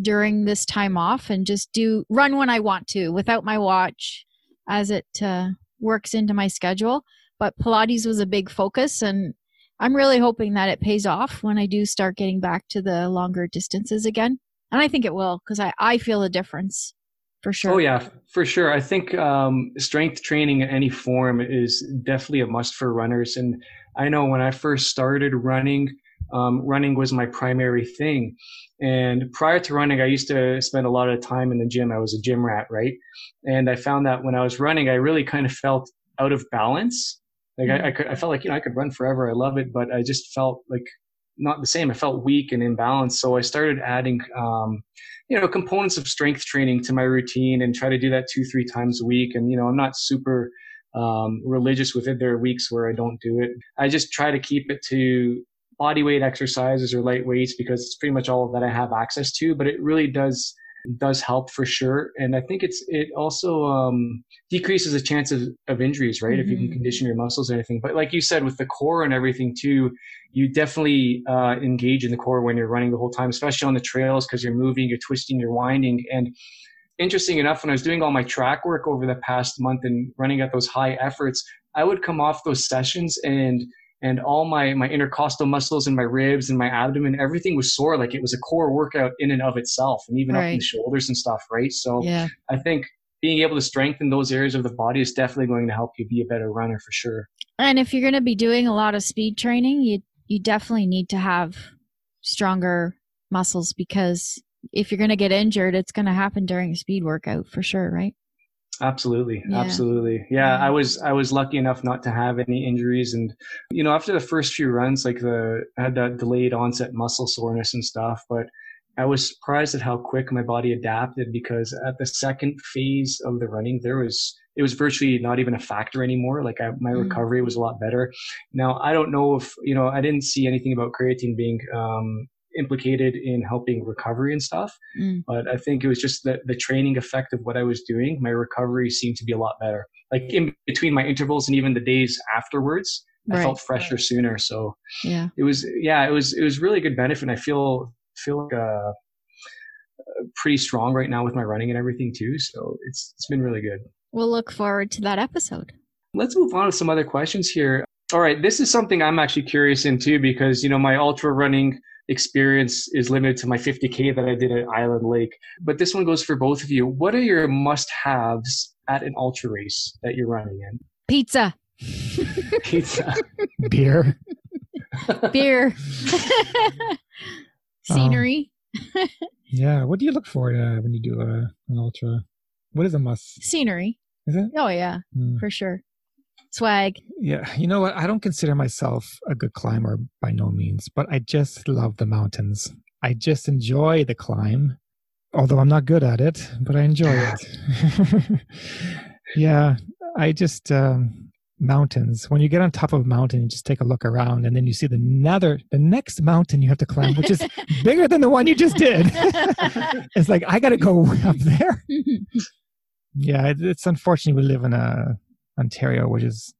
during this time off and just do run when I want to without my watch as it uh, works into my schedule. But Pilates was a big focus, and I'm really hoping that it pays off when I do start getting back to the longer distances again. And I think it will because I, I feel a difference for sure. Oh yeah, for sure. I think um, strength training in strength training in any form is definitely a must for runners. And I know when I first started running, um, running was my primary thing. And prior to running, I used to spend a lot of time in the gym. I was a gym rat, right? And I found that when I was running, I really kind of felt out of balance. Like I, I, could, I felt like you know I could run forever. I love it, but I just felt like not the same. I felt weak and imbalanced. So I started adding, um, you know, components of strength training to my routine and try to do that two, three times a week. And, you know, I'm not super um, religious with it. There are weeks where I don't do it. I just try to keep it to body weight exercises or light weights because it's pretty much all that I have access to. But it really does does help for sure. And I think it's it also um, decreases the chance of, of injuries, right? Mm-hmm. If you can mm-hmm. condition your muscles or anything. But like you said, with the core and everything too, you definitely uh, engage in the core when you're running the whole time, especially on the trails because you're moving, you're twisting, you're winding. And interesting enough, when I was doing all my track work over the past month and running at those high efforts, I would come off those sessions and and all my my intercostal muscles and my ribs and my abdomen everything was sore like it was a core workout in and of itself and even right. up in the shoulders and stuff right so yeah. i think being able to strengthen those areas of the body is definitely going to help you be a better runner for sure and if you're going to be doing a lot of speed training you you definitely need to have stronger muscles because if you're going to get injured it's going to happen during a speed workout for sure right Absolutely. Yeah. Absolutely. Yeah, I was I was lucky enough not to have any injuries and you know, after the first few runs like the I had that delayed onset muscle soreness and stuff, but I was surprised at how quick my body adapted because at the second phase of the running there was it was virtually not even a factor anymore. Like I, my mm. recovery was a lot better. Now I don't know if you know I didn't see anything about creatine being um, implicated in helping recovery and stuff. Mm. But I think it was just the, the training effect of what I was doing. My recovery seemed to be a lot better. Like in between my intervals and even the days afterwards, right. I felt fresher right. sooner. So yeah, it was, yeah, it was, it was really good benefit. And I feel, feel like, uh, pretty strong right now with my running and everything too. So it's, it's been really good. We'll look forward to that episode. Let's move on to some other questions here. All right, this is something I'm actually curious into because you know my ultra running experience is limited to my 50K that I did at Island Lake. But this one goes for both of you. What are your must haves at an ultra race that you're running in? Pizza. Pizza. Beer. Beer. Scenery. Um, yeah. What do you look for uh, when you do a, an ultra? What is a must? Scenery. Is it? Oh, yeah, mm. for sure swag. Yeah, you know what? I don't consider myself a good climber by no means, but I just love the mountains. I just enjoy the climb, although I'm not good at it, but I enjoy it. yeah, I just um, mountains. When you get on top of a mountain, you just take a look around, and then you see the nether, the next mountain you have to climb, which is bigger than the one you just did. it's like I got to go up there. yeah, it's unfortunate we live in a Ontario, which is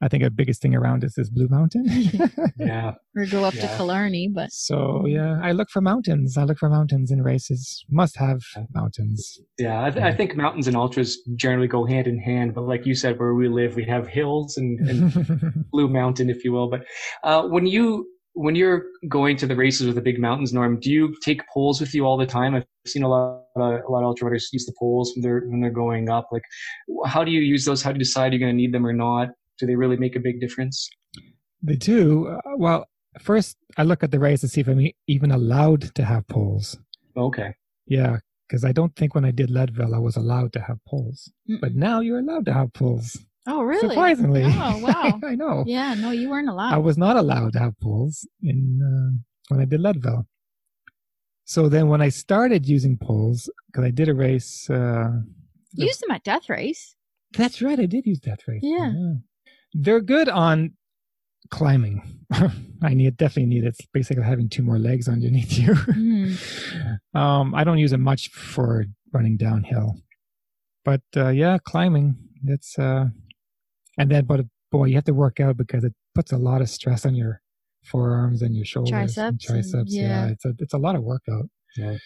I think a biggest thing around us is Blue Mountain. yeah. Or go up yeah. to Killarney, but so yeah, I look for mountains. I look for mountains in races. Must have mountains. Yeah, I, th- I, think mountains and ultras generally go hand in hand. But like you said, where we live, we have hills and, and Blue Mountain, if you will. But uh, when you when you're going to the races with the big mountains, Norm, do you take poles with you all the time? I've seen a lot, of, a lot of ultra runners use the poles when they're when they're going up. Like, how do you use those? How do you decide you're going to need them or not? Do they really make a big difference? They do. Uh, well, first I look at the race to see if I'm even allowed to have poles. Okay. Yeah, because I don't think when I did Leadville I was allowed to have poles, mm but now you're allowed to have poles. Oh, really? Surprisingly. Oh, wow. I know. Yeah, no, you weren't allowed. I was not allowed to have poles in uh, when I did Leadville. So then when I started using poles, because I did a race. Uh, Use them at Death Race. That's right. I did use Death Race. Yeah. yeah. They're good on climbing. I need definitely need it. It's basically having two more legs underneath you. Mm. um, I don't use it much for running downhill, but uh, yeah, climbing. It's uh, and then, but boy, you have to work out because it puts a lot of stress on your forearms and your shoulders, triceps, and triceps. And, yeah. yeah. it's a it's a lot of workout. Yeah.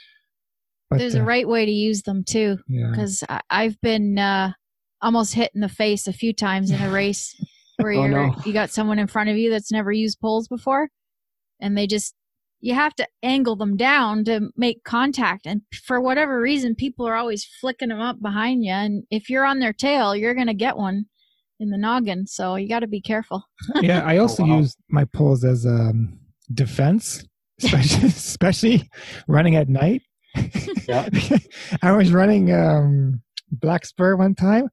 But, There's uh, a right way to use them too, because yeah. I've been uh, almost hit in the face a few times in a race where oh, you're no. you got someone in front of you that's never used poles before, and they just you have to angle them down to make contact. And for whatever reason, people are always flicking them up behind you. And if you're on their tail, you're going to get one in the noggin. So you got to be careful. yeah, I also Oh, wow. use my poles as um, defense, especially, especially running at night. Yeah. I was running um, Black Spur one time.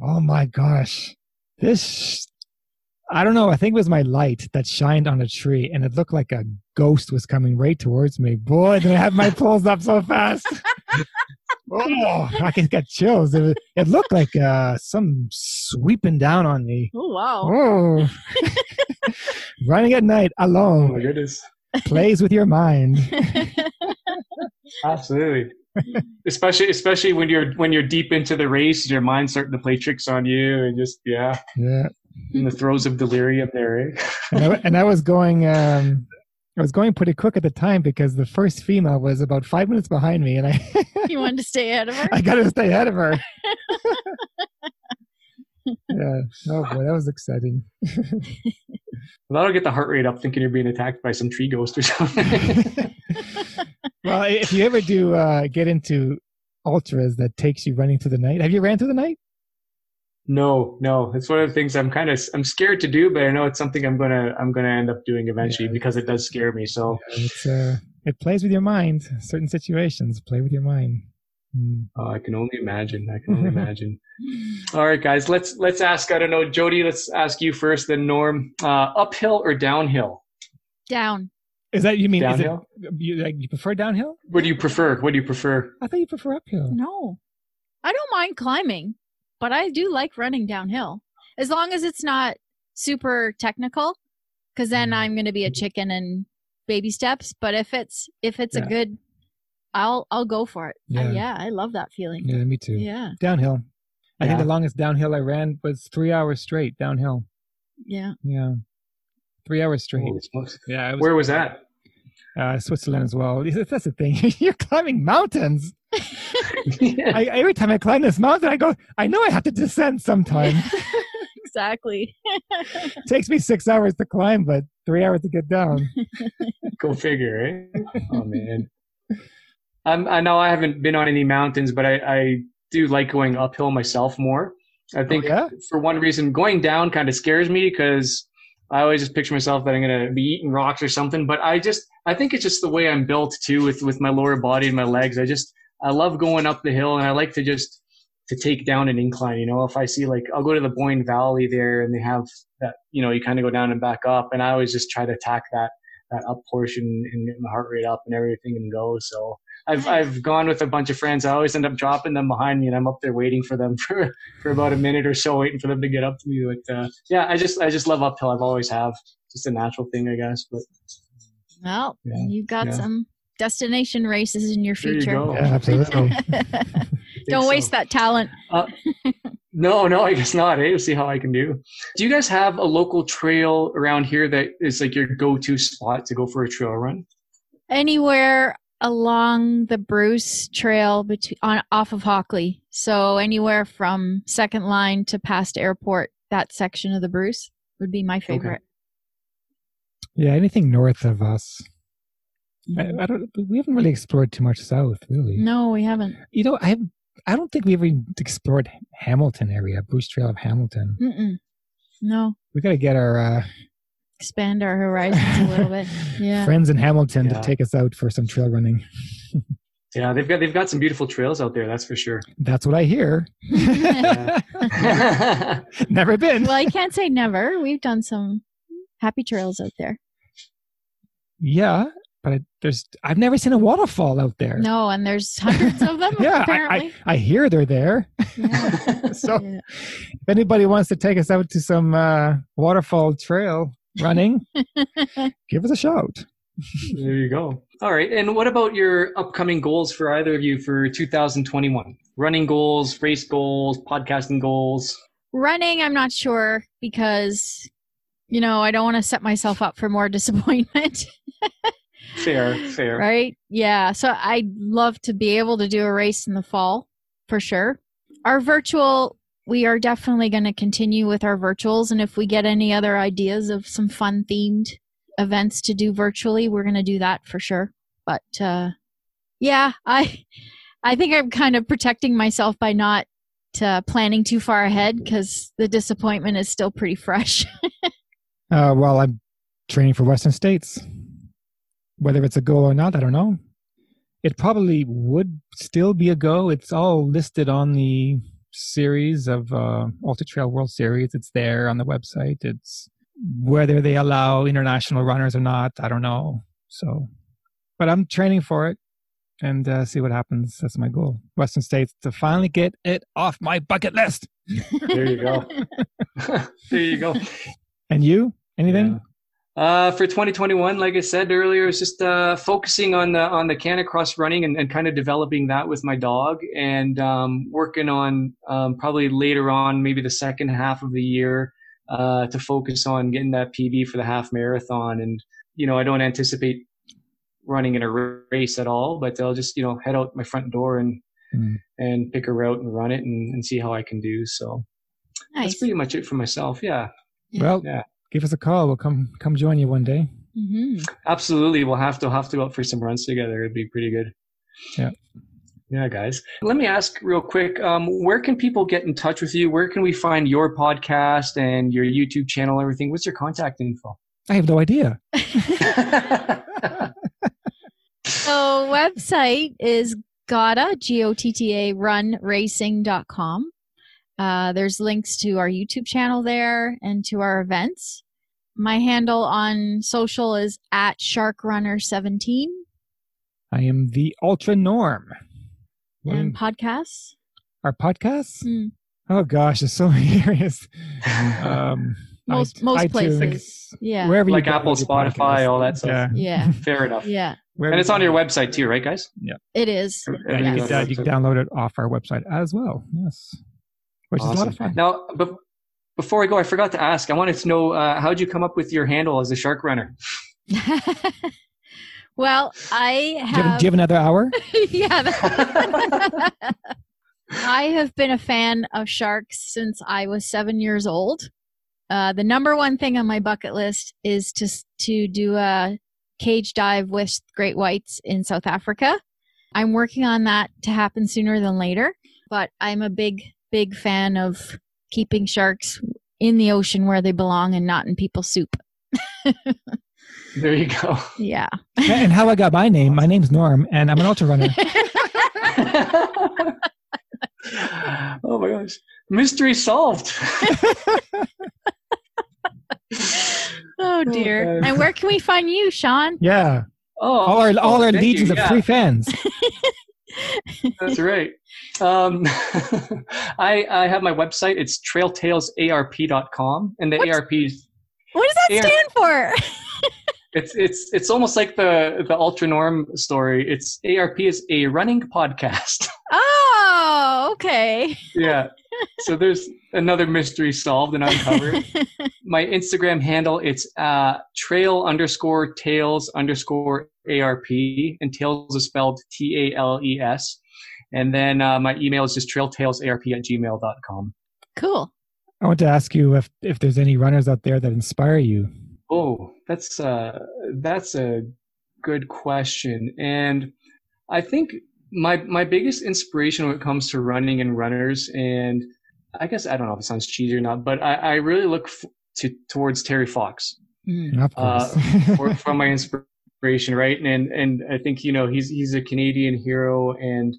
Oh my gosh. This, I don't know. I think it was my light that shined on a tree and it looked like a ghost was coming right towards me. Boy, did I have my poles up so fast. Oh, I can get chills. It, it looked like uh, some sweeping down on me. Oh, wow. Oh. Running at night Oh my alone goodness. plays with your mind. Absolutely. especially especially when you're when you're deep into the race, your mind's starting to play tricks on you and just yeah, Yeah. in the throes of delirium there, eh? And I, and I was going um I was going pretty quick at the time because the first female was about five minutes behind me and I you wanted to stay ahead of her? I gotta stay ahead of her. yeah. Oh boy, that was exciting. Well, that'll get the heart rate up thinking you're being attacked by some tree ghost or something. well, if you ever do uh, get into ultras that takes you running through the night, have you ran through the night? No, no. It's one of the things I'm kind of I'm scared to do, but I know it's something I'm gonna I'm gonna end up doing eventually Yeah. because it does scare me. So It's uh, it plays with your mind. Certain situations play with your mind. Mm. oh, I can only imagine. I can only imagine. All right, guys. Let's let's ask. I don't know, Jody. Let's ask you first, then Norm. Uh, uphill or downhill? Down. Is that you mean? Is it, Downhill. you like you prefer downhill? What do you prefer? What do you prefer? I thought you prefer uphill. No. I don't mind climbing, but I do like running downhill. As long as it's not super technical, because then Mm. I'm going to be a chicken and baby steps. But if it's if it's Yeah. a good, I'll I'll go for it. Uh, Yeah. yeah, I love that feeling. Yeah, me too. Yeah, Downhill. I think the longest downhill I ran was three hours straight downhill. yeah. Yeah, three hours straight. Holy. Yeah, was, Where was that? uh, Switzerland as well. That's the thing. You're climbing mountains. I, every time I climb this mountain, I go. I know I have to descend sometime. exactly. it takes me six hours to climb, but three hours to get down. Go figure, eh? Oh man. I'm, I know I haven't been on any mountains, but I, I do like going uphill myself more. I think yeah? for one reason, going down kind of scares me because I always just picture myself that I'm gonna be eating rocks or something. But I just, I think it's just the way I'm built too, with with my lower body and my legs. I just, I love going up the hill, and I like to just to take down an incline. You know, if I see like, I'll go to the Boyne Valley there, and they have that, you know, you kind of go down and back up, and I always just try to attack that that up portion and get my heart rate up and everything and go. So I've I've gone with a bunch of friends. I always end up dropping them behind me, and I'm up there waiting for them for for about a minute or so, waiting for them to get up to me. But uh, yeah, I just I just love uphill. I've always have. Just a natural thing, I guess. But Well, Yeah, you've got yeah. some destination races in your there you future. go. Yeah, absolutely. Don't so. waste that talent. No, no, I guess not. Eh? We'll see how I can do. Do you guys have a local trail around here that is like your go-to spot to go for a trail run? Anywhere along the Bruce Trail between on off of Hockley. So anywhere from second line to past airport, that section of the Bruce would be my favorite. Okay. yeah, anything north of us. I, I don't. We haven't really explored too much south, really. No, we haven't. You know, I I don't think we ever explored Hamilton area, Bruce Trail of Hamilton. Mm-mm. No, We got to get our uh, expand our horizons a little bit. Yeah. friends in Hamilton Yeah. to take us out for some trail running. Yeah, they've got they've got some beautiful trails out there. That's for sure. That's what I hear. Never been. well, I can't say never. We've done some happy trails out there. Yeah, but I, there's I've never seen a waterfall out there. No, and there's hundreds of them. Yeah, I. I, I hear they're there. Yeah. so Yeah. if anybody wants to take us out to some uh, waterfall trail running, give us a shout. there you go. All right. And what about your upcoming goals for either of you for 2021? Running goals, race goals, podcasting goals. Running, I'm not sure because, you know, I don't want to set myself up for more disappointment. Fair, fair. right? Yeah. So I'd love to be able to do a race in the fall for sure. Our virtual, we are definitely going to continue with our virtuals. And if we get any other ideas of some fun themed events to do virtually, we're going to do that for sure. But uh, yeah, I I think I'm kind of protecting myself by not uh, planning too far ahead because the disappointment is still pretty fresh. uh, well, I'm training for Western States. Whether it's a goal or not, I don't know. It probably would still be a go. It's all listed on the series of uh, Ultra Trail World Series. It's there on the website. It's whether they allow international runners or not. I don't know. So, but I'm training for it and uh, see what happens. That's my goal. Western States to finally get it off my bucket list. there you go. there you go. And you? Anything? Yeah. Uh, for 2021, like I said earlier, it's just uh, focusing on the on the Canicross running and, and kind of developing that with my dog, and um, working on um, probably later on, maybe the second half of the year, uh, to focus on getting that PB for the half marathon. And you know, I don't anticipate running in a race at all, but I'll just you know head out my front door and mm. and pick a route and run it and, and see how I can do. So nice. that's pretty much it for myself. Yeah. Well, yeah give us a call. We'll come come join you one day. Mm-hmm. Absolutely, we'll have to have to go out for some runs together. It'd be pretty good. Yeah. Yeah, guys. Let me ask real quick um, where can people get in touch with you? Where can we find your podcast and your YouTube channel, and everything? What's your contact info? I have no idea. so, website is Gotta, G O T T A, runracing.com. Uh, there's links to our YouTube channel there and to our events. My handle on social is at sharkrunner17. I am the Ultra Norm. And podcasts? Our podcasts? Mm. Oh gosh, there's so many areas. Um, most I, most iTunes, places. Yeah. Wherever like Apple, Spotify, all that stuff. Yeah. yeah. Fair enough. Yeah. and it's on your website too, right, guys? Yeah. It is. Yeah, you, can, uh, you can download it off our website as well. Yes which awesome. is a lot of fun. Now, be- before I go, I forgot to ask. I wanted to know uh, how'd you come up with your handle as a shark runner? well, I have. Do you have, do you have another hour? yeah. I have been a fan of sharks since I was seven years old. Uh, the number one thing on my bucket list is to to do a cage dive with great whites in South Africa. I'm working on that to happen sooner than later, but I'm a big big fan of keeping sharks in the ocean where they belong and not in people's soup. there you go. Yeah. and how I got my name, my name's Norm, and I'm an ultra runner. oh my gosh. Mystery solved. oh dear. Oh, and where can we find you, Sean? Yeah. Oh, all our all oh, our legions you. of yeah. free fans. That's right. Um, I, I have my website. It's trailtalesarp.com. And the What's, ARP is. What does that ARP, stand for? it's it's it's almost like the the ultra norm story. It's ARP is a running podcast. Oh, okay. yeah. So there's another mystery solved and uncovered. my Instagram handle it's uh, trail underscore tales underscore ARP and tales is spelled T A L E S. And then uh, my email is just trailtalesarp at gmail.com. Cool. I want to ask you if, if there's any runners out there that inspire you. Oh, that's uh, that's a good question. And I think my my biggest inspiration when it comes to running and runners, and I guess I don't know if it sounds cheesy or not, but I, I really look f- to towards Terry Fox mm. uh, for, for my inspiration, right? And and I think you know he's he's a Canadian hero, and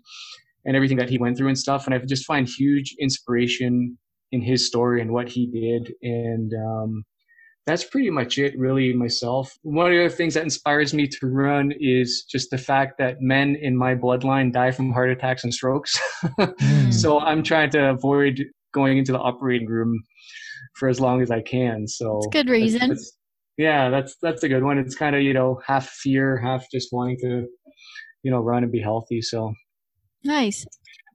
and everything that he went through and stuff. And I just find huge inspiration in his story and what he did. And um, that's pretty much it, really, myself. One of the things that inspires me to run is just the fact that men in my bloodline die from heart attacks and strokes. mm. So I'm trying to avoid going into the operating room for as long as I can. So it's good reason. That's, that's, yeah, that's that's a good one. It's kind of you know half fear, half just wanting to you know run and be healthy. So Nice.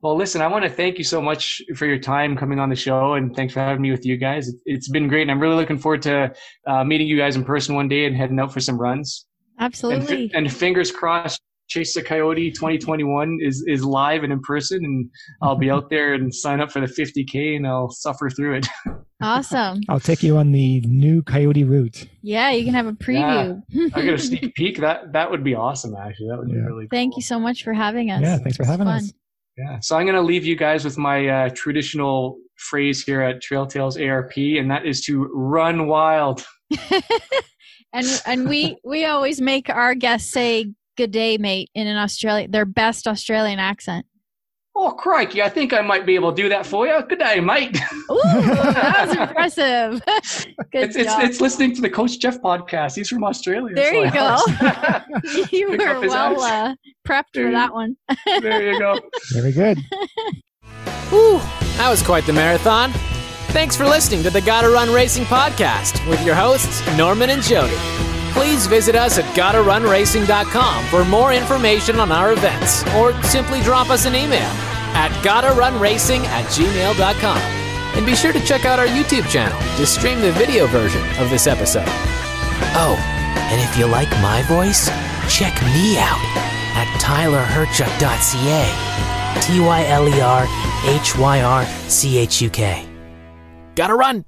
Well, listen, I want to thank you so much for your time coming on the show, and thanks for having me with you guys. It's been great, and I'm really looking forward to uh, meeting you guys in person one day and heading out for some runs. Absolutely. And, and fingers crossed, Chase the Coyote 2021 is is live and in person, and I'll be out there and sign up for the 50k, and I'll suffer through it. Awesome. I'll take you on the new Coyote route. Yeah, you can have a preview. I get a sneak peek. That that would be awesome. Actually, that would be Yeah. really. Thank you so much for having us. Yeah, thanks for having fun. us. Yeah. So I'm going to leave you guys with my uh, traditional phrase here at Trail Tales ARP, and that is to run wild. and and we we always make our guests say good day mate in an australian their best australian accent Oh, crikey. I think I might be able to do that for you. Good day, mate. Ooh, that was impressive good it's, it's, job. it's listening to the Coach Jeff podcast. He's from Australia. There so you I go. you were well uh, prepped There for you- that one there you go. Very good. Whew, that was quite the marathon. Thanks for listening to the Gotta Run Racing podcast with your hosts, Norman and Jody. Please visit us at gottarunracing.com for more information on our events, or simply drop us an email at gottarunracing at gmail.com. And be sure to check out our YouTube channel to stream the video version of this episode. Oh, and if you like my voice, check me out at tylerhyrchuk.ca. T Y L E R H Y R C H U K. Gotta run.